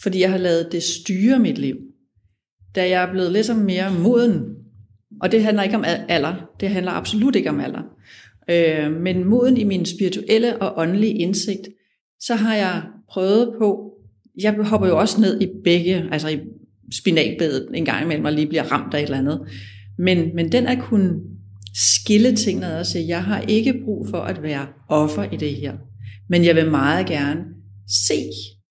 Fordi jeg har lavet det styre mit liv. Da jeg er blevet ligesom mere moden, og det handler ikke om alder, det handler absolut ikke om alder, øh, men moden i min spirituelle og åndelige indsigt, så har jeg prøvet på, jeg hopper jo også ned i begge, altså i spinalbedet en gang imellem, og lige bliver ramt af et eller andet. Men, men den at kunne skille tingene ad og sige, jeg har ikke brug for at være offer i det her, men jeg vil meget gerne se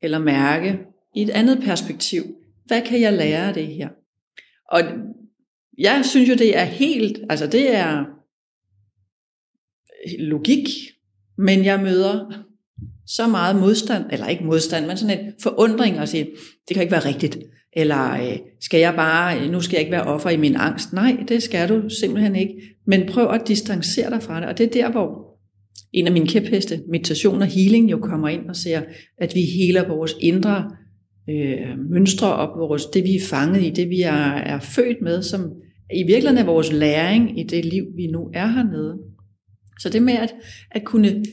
eller mærke i et andet perspektiv, hvad kan jeg lære af det her? Og jeg synes jo, det er helt, altså det er logik, men jeg møder så meget modstand, eller ikke modstand, men sådan en forundring og sige, det kan ikke være rigtigt. Eller øh, skal jeg bare, nu skal jeg ikke være offer i min angst. Nej, det skal du simpelthen ikke. Men prøv at distancere dig fra det. Og det er der, hvor en af mine kæpheste, meditation og healing, jo kommer ind og ser, at vi heler vores indre øh, mønstre op, vores, det vi er fanget i, det vi er, er født med, som i virkeligheden er vores læring i det liv, vi nu er hernede. Så det med at, at kunne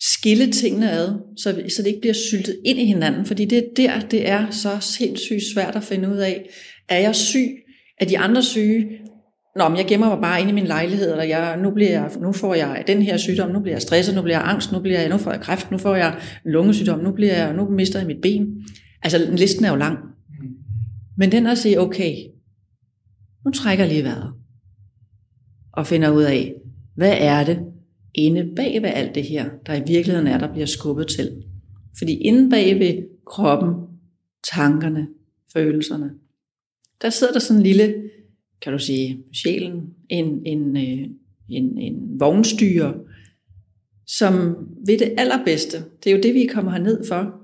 skille tingene ad, så, så det ikke bliver syltet ind i hinanden, fordi det er der, det er så sindssygt svært at finde ud af. Er jeg syg? Er de andre syge? Nå, men jeg gemmer mig bare inde i min lejlighed, eller jeg, nu, bliver jeg, nu får jeg den her sygdom, nu bliver jeg stresset, nu bliver jeg angst, nu, bliver jeg, nu får jeg kræft, nu får jeg en lungesygdom, nu, bliver jeg, nu mister jeg mit ben. Altså, listen er jo lang. Men den at sige, okay, nu trækker jeg lige vejret, og finder ud af, hvad er det, inde bag ved alt det her, der i virkeligheden er, der bliver skubbet til. Fordi inde bag ved kroppen, tankerne, følelserne, der sidder der sådan en lille, kan du sige, sjælen, en, en, øh, en, en vognstyre, som ved det allerbedste. Det er jo det, vi kommer herned for.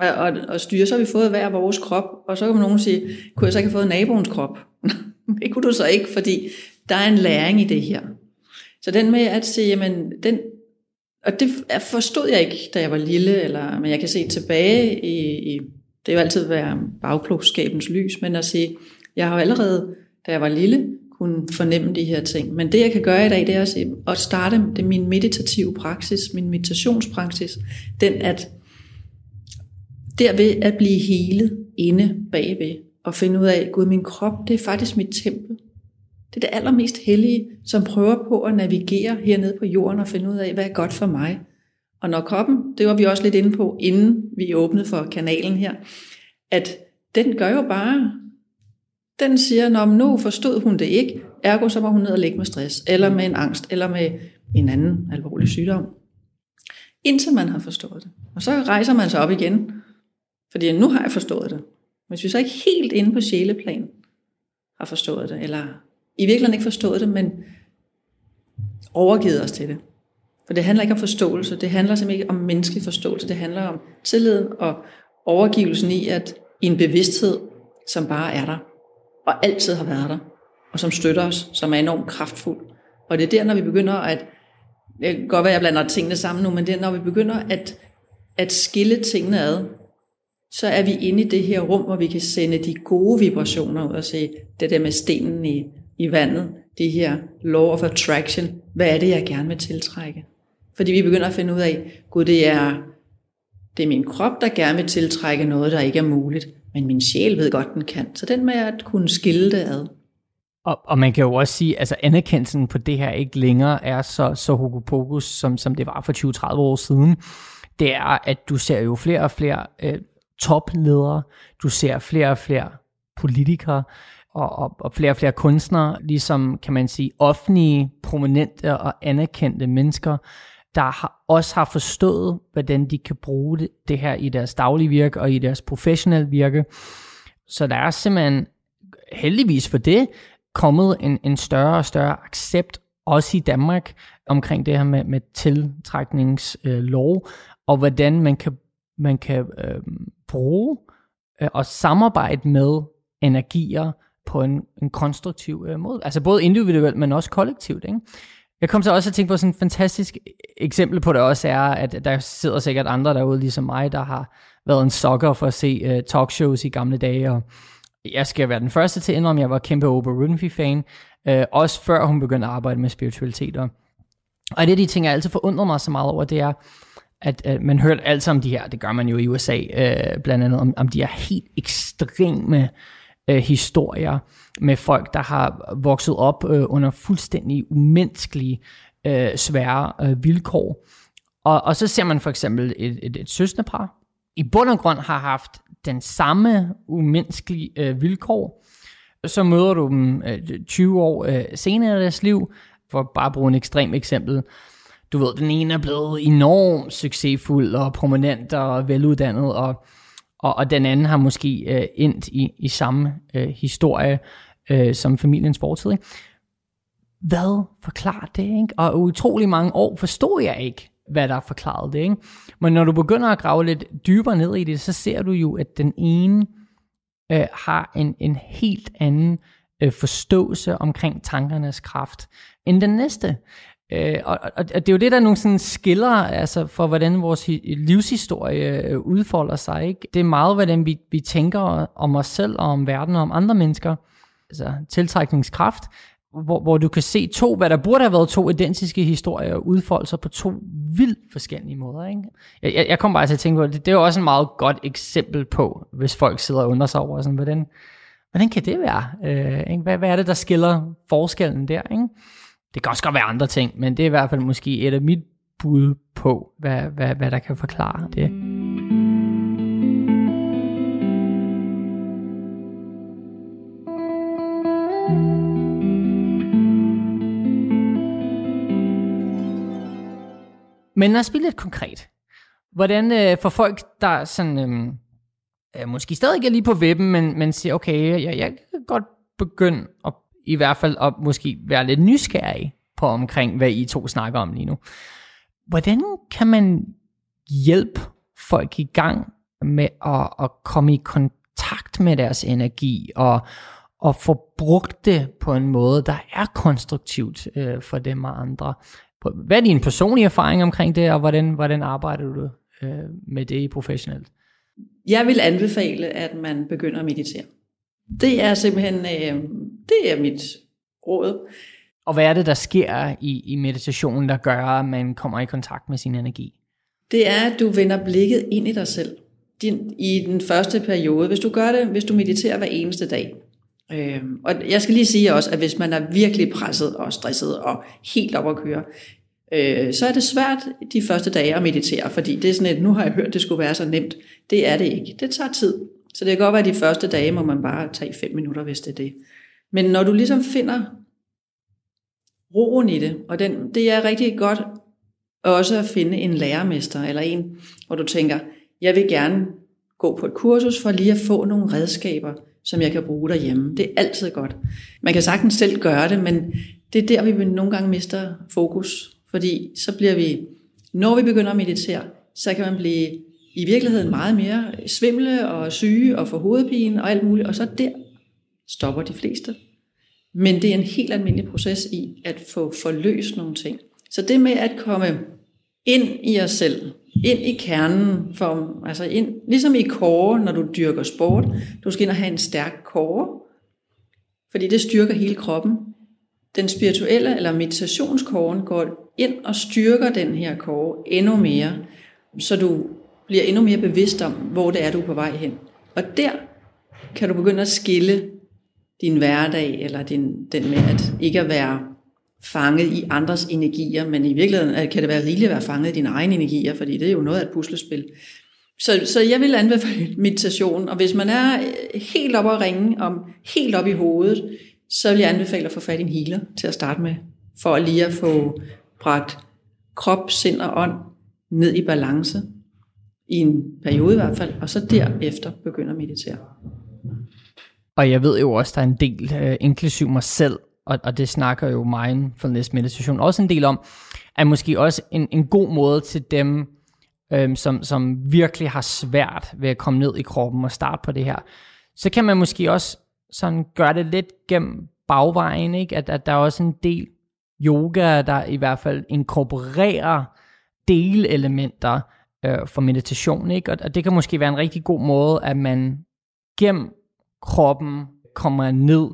Og, og, og styre, så har vi fået hver vores krop, og så kan nogen sige, kunne jeg så ikke have fået naboens krop? (laughs) det kunne du så ikke, fordi der er en læring i det her. Så den med at sige, jamen, den, og det forstod jeg ikke, da jeg var lille, eller, men jeg kan se tilbage i, i det er jo altid være bagklogskabens lys, men at sige, jeg har jo allerede, da jeg var lille, kunne fornemme de her ting. Men det jeg kan gøre i dag, det er at, sige, at starte det er min meditative praksis, min meditationspraksis, den at derved at blive helet inde bagved, og finde ud af, Gud, min krop, det er faktisk mit tempel. Det er det allermest hellige, som prøver på at navigere hernede på jorden og finde ud af, hvad er godt for mig. Og når kroppen, det var vi også lidt inde på, inden vi åbnede for kanalen her, at den gør jo bare, den siger, når nu forstod hun det ikke, ergo så må hun ned og ligge med stress, eller med en angst, eller med en anden alvorlig sygdom. Indtil man har forstået det. Og så rejser man sig op igen, fordi nu har jeg forstået det. Hvis vi så ikke helt inde på sjæleplan har forstået det, eller i virkeligheden ikke forstået det, men overgivet os til det. For det handler ikke om forståelse, det handler simpelthen ikke om menneskelig forståelse, det handler om tilliden og overgivelsen i, at i en bevidsthed, som bare er der, og altid har været der, og som støtter os, som er enormt kraftfuld. Og det er der, når vi begynder at, det kan godt være, at jeg blander tingene sammen nu, men det er, når vi begynder at, at skille tingene ad, så er vi inde i det her rum, hvor vi kan sende de gode vibrationer ud og se det der med stenen i, i vandet, det her law of attraction, hvad er det, jeg gerne vil tiltrække? Fordi vi begynder at finde ud af, gud, det er, det er min krop, der gerne vil tiltrække noget, der ikke er muligt, men min sjæl ved godt, den kan. Så den med at kunne skille det ad. Og, og man kan jo også sige, at altså anerkendelsen på det her ikke længere er så, så hokus som, som det var for 20-30 år siden. Det er, at du ser jo flere og flere øh, topledere, du ser flere og flere politikere, og, og, og flere og flere kunstnere, ligesom kan man sige offentlige, prominente og anerkendte mennesker, der har, også har forstået, hvordan de kan bruge det, det her i deres daglige virke og i deres professionelle virke. Så der er simpelthen heldigvis for det kommet en, en større og større accept, også i Danmark, omkring det her med, med tiltrækningslov, øh, og hvordan man kan, man kan øh, bruge øh, og samarbejde med energier på en, en konstruktiv øh, måde. Altså både individuelt, men også kollektivt. Ikke? Jeg kom så også at tænke på sådan et fantastisk eksempel på det også er, at der sidder sikkert andre derude, ligesom mig, der har været en sokker for at se øh, talkshows i gamle dage, og jeg skal være den første til at indrømme, at jeg var kæmpe Oprah Winfrey-fan, øh, også før hun begyndte at arbejde med spiritualitet. Og, og det er de ting, jeg altid forundrer mig så meget over, det er, at at man hørte alt om de her, det gør man jo i USA, øh, blandt andet om, om de her helt ekstreme øh, historier, med folk, der har vokset op øh, under fuldstændig umenneskelige, øh, svære øh, vilkår. Og, og så ser man for eksempel et, et, et søsnepar, i bund og grund har haft den samme umenneskelige øh, vilkår. Så møder du dem øh, 20 år øh, senere i deres liv, for bare at bruge en ekstrem eksempel. Du ved, den ene er blevet enormt succesfuld og prominent og veluddannet, og, og, og den anden har måske øh, endt i, i samme øh, historie øh, som familiens fortid. Ikke? Hvad forklarer det? Ikke? Og utrolig mange år forstod jeg ikke, hvad der forklarede det. Ikke? Men når du begynder at grave lidt dybere ned i det, så ser du jo, at den ene øh, har en, en helt anden øh, forståelse omkring tankernes kraft end den næste. Øh, og, og, og det er jo det, der er nogle sådan skiller altså, for, hvordan vores livshistorie øh, udfolder sig. Ikke? Det er meget, hvordan vi, vi tænker om os selv og om verden og om andre mennesker altså tiltrækningskraft, hvor, hvor du kan se to, hvad der burde have været to identiske historier, udfolde sig på to vildt forskellige måder. Ikke? Jeg, jeg, jeg kom bare til at tænke på, det, det er jo også en meget godt eksempel på, hvis folk sidder og undrer sig over, sådan, hvordan, hvordan kan det være? Øh, ikke? Hvad, hvad er det, der skiller forskellen der? Ikke? Det kan også godt være andre ting, men det er i hvert fald måske et af mit bud på, hvad, hvad, hvad der kan forklare det. Men lad os blive lidt konkret. Hvordan øh, for folk, der sådan, øhm, øh, måske stadig er lige på webben, men, men siger, okay, jeg, jeg kan godt begynde at i hvert fald at måske være lidt nysgerrig på omkring, hvad I to snakker om lige nu. hvordan kan man hjælpe folk i gang med at, at komme i kontakt med deres energi og, og få brugt det på en måde, der er konstruktivt øh, for dem og andre. Hvad er din personlige erfaring omkring det, og hvordan, hvordan arbejder du øh, med det professionelt? Jeg vil anbefale, at man begynder at meditere. Det er simpelthen, øh, det er mit råd. Og hvad er det, der sker i, i meditationen, der gør, at man kommer i kontakt med sin energi? Det er, at du vender blikket ind i dig selv. Din, I den første periode, hvis du gør det, hvis du mediterer hver eneste dag. Øh, og jeg skal lige sige også, at hvis man er virkelig presset og stresset og helt op at køre, øh, så er det svært de første dage at meditere, fordi det er sådan et, nu har jeg hørt, det skulle være så nemt. Det er det ikke. Det tager tid. Så det kan godt være, at de første dage må man bare tage fem minutter, hvis det er det. Men når du ligesom finder roen i det, og den, det er rigtig godt også at finde en lærermester, eller en, hvor du tænker, jeg vil gerne gå på et kursus for lige at få nogle redskaber, som jeg kan bruge derhjemme. Det er altid godt. Man kan sagtens selv gøre det, men det er der, vi nogle gange mister fokus. Fordi så bliver vi, når vi begynder at meditere, så kan man blive i virkeligheden meget mere svimle og syge og få hovedpine og alt muligt. Og så der stopper de fleste. Men det er en helt almindelig proces i at få forløst nogle ting. Så det med at komme ind i os selv, ind i kernen, for, altså ind, ligesom i kåre, når du dyrker sport, du skal ind og have en stærk kåre, fordi det styrker hele kroppen. Den spirituelle eller meditationskåren går ind og styrker den her kåre endnu mere, så du bliver endnu mere bevidst om, hvor det er, du er på vej hen. Og der kan du begynde at skille din hverdag, eller din, den med at ikke at være fanget i andres energier, men i virkeligheden kan det være rigeligt at være fanget i dine egne energier, fordi det er jo noget af et puslespil. Så, så jeg vil anbefale meditation, og hvis man er øh, helt op at ringe, om helt op i hovedet, så vil jeg anbefale at få fat i en healer til at starte med, for lige at få bragt krop, sind og ånd ned i balance, i en periode i hvert fald, og så derefter begynder at meditere. Og jeg ved jo også, der er en del, øh, inklusiv mig selv, og, og det snakker jo mindfulness meditation også en del om, er måske også en, en god måde til dem, øhm, som, som virkelig har svært ved at komme ned i kroppen og starte på det her. Så kan man måske også sådan gøre det lidt gennem bagvejen, ikke? At, at der er også en del yoga, der i hvert fald inkorporerer delelementer øh, for meditation, ikke? Og, og det kan måske være en rigtig god måde, at man gennem kroppen kommer ned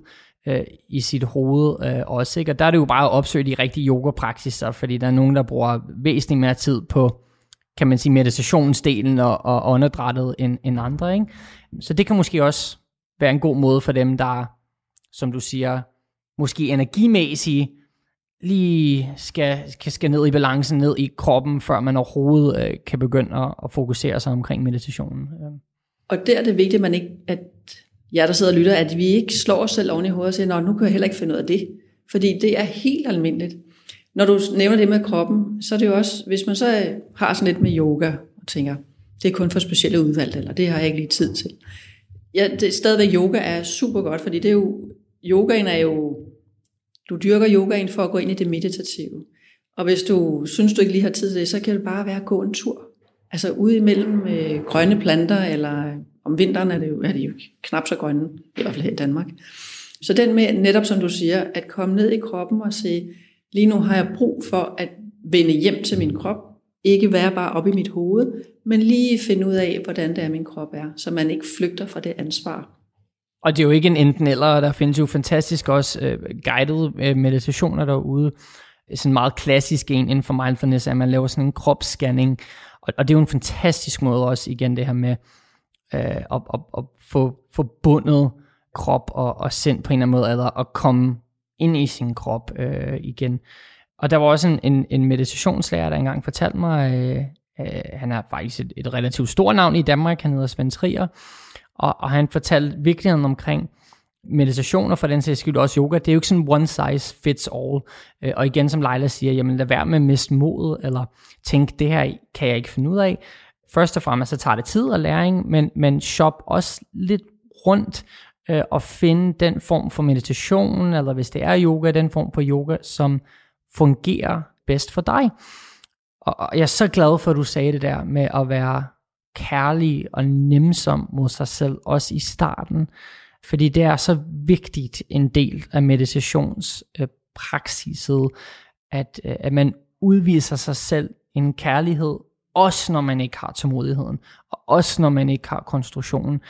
øh, i sit hoved øh, også. Ikke? Og der er det jo bare at opsøge de rigtige yoga-praksiser, fordi der er nogen, der bruger væsentligt mere tid på, kan man sige, meditationsdelen og, og åndedrættet end, end andre. Ikke? Så det kan måske også være en god måde for dem, der, som du siger, måske energimæssigt lige skal, skal, skal ned i balancen, ned i kroppen, før man overhovedet øh, kan begynde at, at fokusere sig omkring meditationen. Og der er det vigtigt, at man ikke, at jer, der sidder og lytter, at vi ikke slår os selv oven i hovedet og siger, nu kan jeg heller ikke finde ud af det. Fordi det er helt almindeligt. Når du nævner det med kroppen, så er det jo også, hvis man så øh, har sådan lidt med yoga, og tænker, det er kun for specielle udvalgte, eller det har jeg ikke lige tid til. Ja, det, stadigvæk yoga er super godt, fordi det er jo, yogaen er jo, du dyrker yogaen for at gå ind i det meditative. Og hvis du synes, du ikke lige har tid til det, så kan det bare være at gå en tur. Altså ude imellem øh, grønne planter, eller øh, om vinteren er det jo, er det jo knap så grønne, i hvert fald her i Danmark. Så den med, netop som du siger, at komme ned i kroppen og se, lige nu har jeg brug for at vende hjem til min krop, ikke være bare op i mit hoved, men lige finde ud af, hvordan det er, min krop er, så man ikke flygter fra det ansvar. Og det er jo ikke en enten eller, der findes jo fantastisk også øh, guided øh, meditationer derude. Sådan en meget klassisk en inden for mindfulness, at man laver sådan en kropsscanning. Og, og det er jo en fantastisk måde også, igen det her med øh, at, at, at få forbundet krop og, og sind på en eller anden måde, eller at komme ind i sin krop øh, igen. Og der var også en, en, en meditationslærer, der engang fortalte mig, øh, øh, han er faktisk et, et relativt stort navn i Danmark, han hedder Svend Trier, og, og han fortalte vigtigheden omkring meditationer for den sags skyld også yoga, det er jo ikke sådan one size fits all. Øh, og igen, som Leila siger, jamen lad være med at miste modet, eller tænk, det her kan jeg ikke finde ud af. Først og fremmest så tager det tid og læring, men, men shop også lidt rundt øh, og finde den form for meditation, eller hvis det er yoga, den form for yoga, som fungerer bedst for dig. Og, og jeg er så glad for, at du sagde det der med at være kærlig og nemsom mod sig selv, også i starten. Fordi det er så vigtigt en del af meditationspraksiset, øh, at, øh, at man udviser sig selv en kærlighed, også når man ikke har tålmodigheden, og også når man ikke har konstruktionen.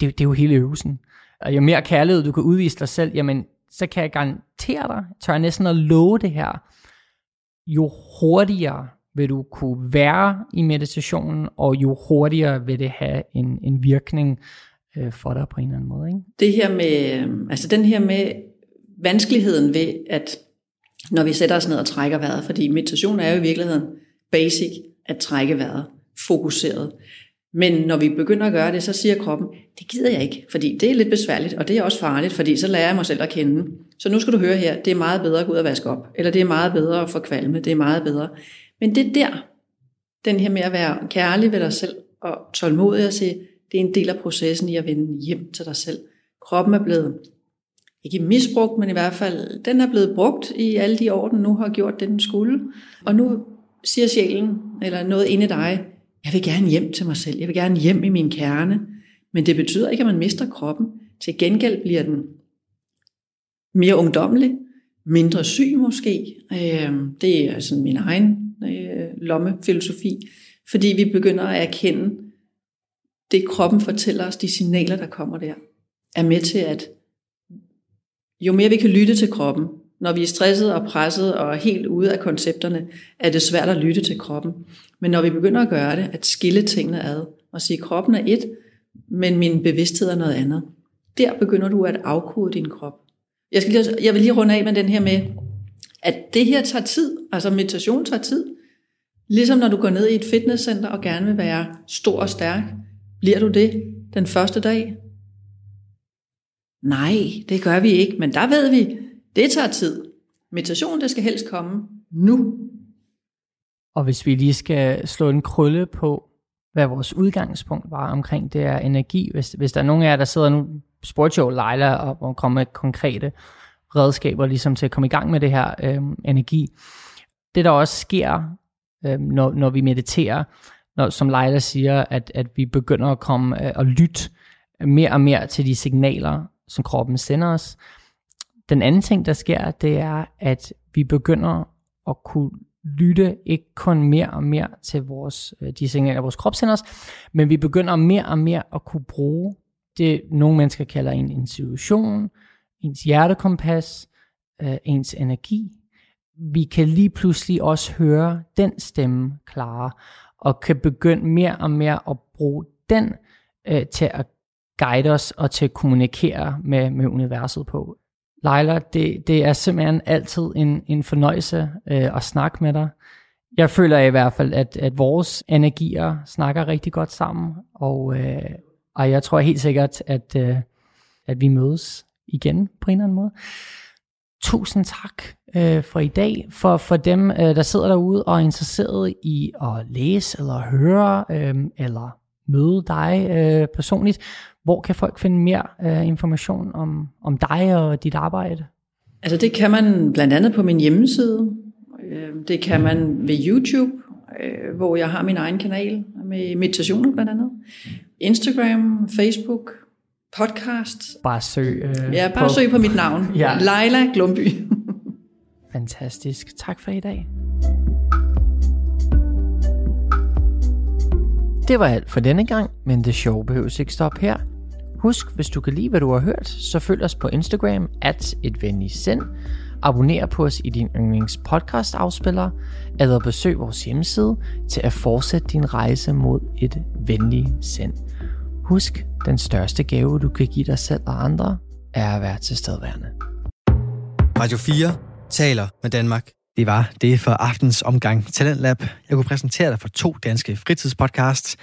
Det, det er jo hele øvelsen. Og jo mere kærlighed du kan udvise dig selv, jamen, så kan jeg garantere dig, tør jeg næsten at love det her, jo hurtigere vil du kunne være i meditationen, og jo hurtigere vil det have en, en virkning øh, for dig på en eller anden måde. Ikke? Det her med, øh, altså den her med vanskeligheden ved, at når vi sætter os ned og trækker vejret, fordi meditation er jo i virkeligheden basic at trække vejret, fokuseret. Men når vi begynder at gøre det, så siger kroppen, det gider jeg ikke, fordi det er lidt besværligt, og det er også farligt, fordi så lærer jeg mig selv at kende. Så nu skal du høre her, det er meget bedre at gå ud og vaske op, eller det er meget bedre at få kvalme, det er meget bedre. Men det er der, den her med at være kærlig ved dig selv, og tålmodig at sige, det er en del af processen i at vende hjem til dig selv. Kroppen er blevet, ikke misbrugt, men i hvert fald, den er blevet brugt i alle de år, den nu har gjort det, den skulle. Og nu siger sjælen, eller noget inde i dig, jeg vil gerne hjem til mig selv, jeg vil gerne hjem i min kerne, men det betyder ikke, at man mister kroppen. Til gengæld bliver den mere ungdommelig, mindre syg måske. Øh, det er sådan min egen øh, lommefilosofi, fordi vi begynder at erkende, det kroppen fortæller os, de signaler, der kommer der, er med til at, jo mere vi kan lytte til kroppen, når vi er stresset og presset og helt ude af koncepterne, er det svært at lytte til kroppen. Men når vi begynder at gøre det, at skille tingene ad, og sige, at kroppen er et, men min bevidsthed er noget andet, der begynder du at afkode din krop. Jeg, skal lige, jeg vil lige runde af med den her med, at det her tager tid, altså meditation tager tid. Ligesom når du går ned i et fitnesscenter og gerne vil være stor og stærk, bliver du det den første dag? Nej, det gør vi ikke, men der ved vi, det tager tid. Meditation, det skal helst komme nu. Og hvis vi lige skal slå en krølle på, hvad vores udgangspunkt var omkring det her energi, hvis, hvis der er nogen af jer, der sidder nu, spurgte jo Leila og, og med konkrete redskaber ligesom til at komme i gang med det her øh, energi. Det der også sker, øh, når, når vi mediterer, når, som Leila siger, at, at vi begynder at komme øh, og lytte mere og mere til de signaler, som kroppen sender os. Den anden ting, der sker, det er, at vi begynder at kunne lytte ikke kun mere og mere til vores, øh, de signaler, vores krop sender os, men vi begynder mere og mere at kunne bruge det, nogle mennesker kalder en intuition, ens hjertekompas, øh, ens energi. Vi kan lige pludselig også høre den stemme klare, og kan begynde mere og mere at bruge den øh, til at guide os og til at kommunikere med, med universet på. Leila, det, det er simpelthen altid en, en fornøjelse øh, at snakke med dig. Jeg føler i hvert fald, at, at vores energier snakker rigtig godt sammen, og, øh, og jeg tror helt sikkert, at, øh, at vi mødes igen på en eller anden måde. Tusind tak øh, for i dag, for, for dem, øh, der sidder derude og er interesseret i at læse eller høre, øh, eller møde dig øh, personligt. Hvor kan folk finde mere øh, information om, om dig og dit arbejde? Altså det kan man blandt andet på min hjemmeside. Øh, det kan man ved YouTube, øh, hvor jeg har min egen kanal med meditationer blandt andet. Instagram, Facebook, podcast. Bare søg. Øh, ja, bare på... søg på mit navn. ja. Leila Glumby. Fantastisk. Tak for i dag. Det var alt for denne gang, men det sjove behøves ikke stoppe her. Husk, hvis du kan lide, hvad du har hørt, så følg os på Instagram, at et venligt sind. Abonner på os i din yndlings podcast afspiller, eller besøg vores hjemmeside til at fortsætte din rejse mod et venligt sind. Husk, den største gave, du kan give dig selv og andre, er at være tilstedeværende. Radio 4 taler med Danmark. Det var det for aftens omgang Talentlab. Jeg kunne præsentere dig for to danske fritidspodcasts.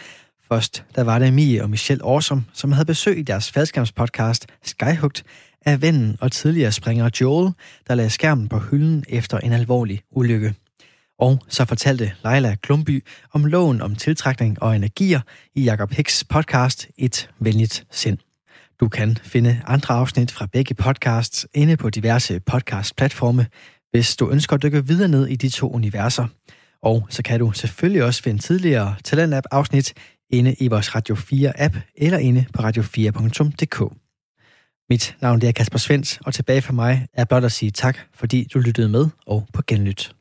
Først, der var det Mie og Michelle Awesome, som havde besøg i deres faldskærmspodcast Skyhugt af vennen og tidligere springer Joel, der lagde skærmen på hylden efter en alvorlig ulykke. Og så fortalte Leila Klumby om loven om tiltrækning og energier i Jakob Hicks podcast Et Venligt Sind. Du kan finde andre afsnit fra begge podcasts inde på diverse podcast-platforme, hvis du ønsker at dykke videre ned i de to universer. Og så kan du selvfølgelig også finde tidligere Talentlab-afsnit inde i vores Radio 4-app eller inde på radio4.dk. Mit navn er Kasper Svens, og tilbage for mig er blot at sige tak, fordi du lyttede med og på genlyt.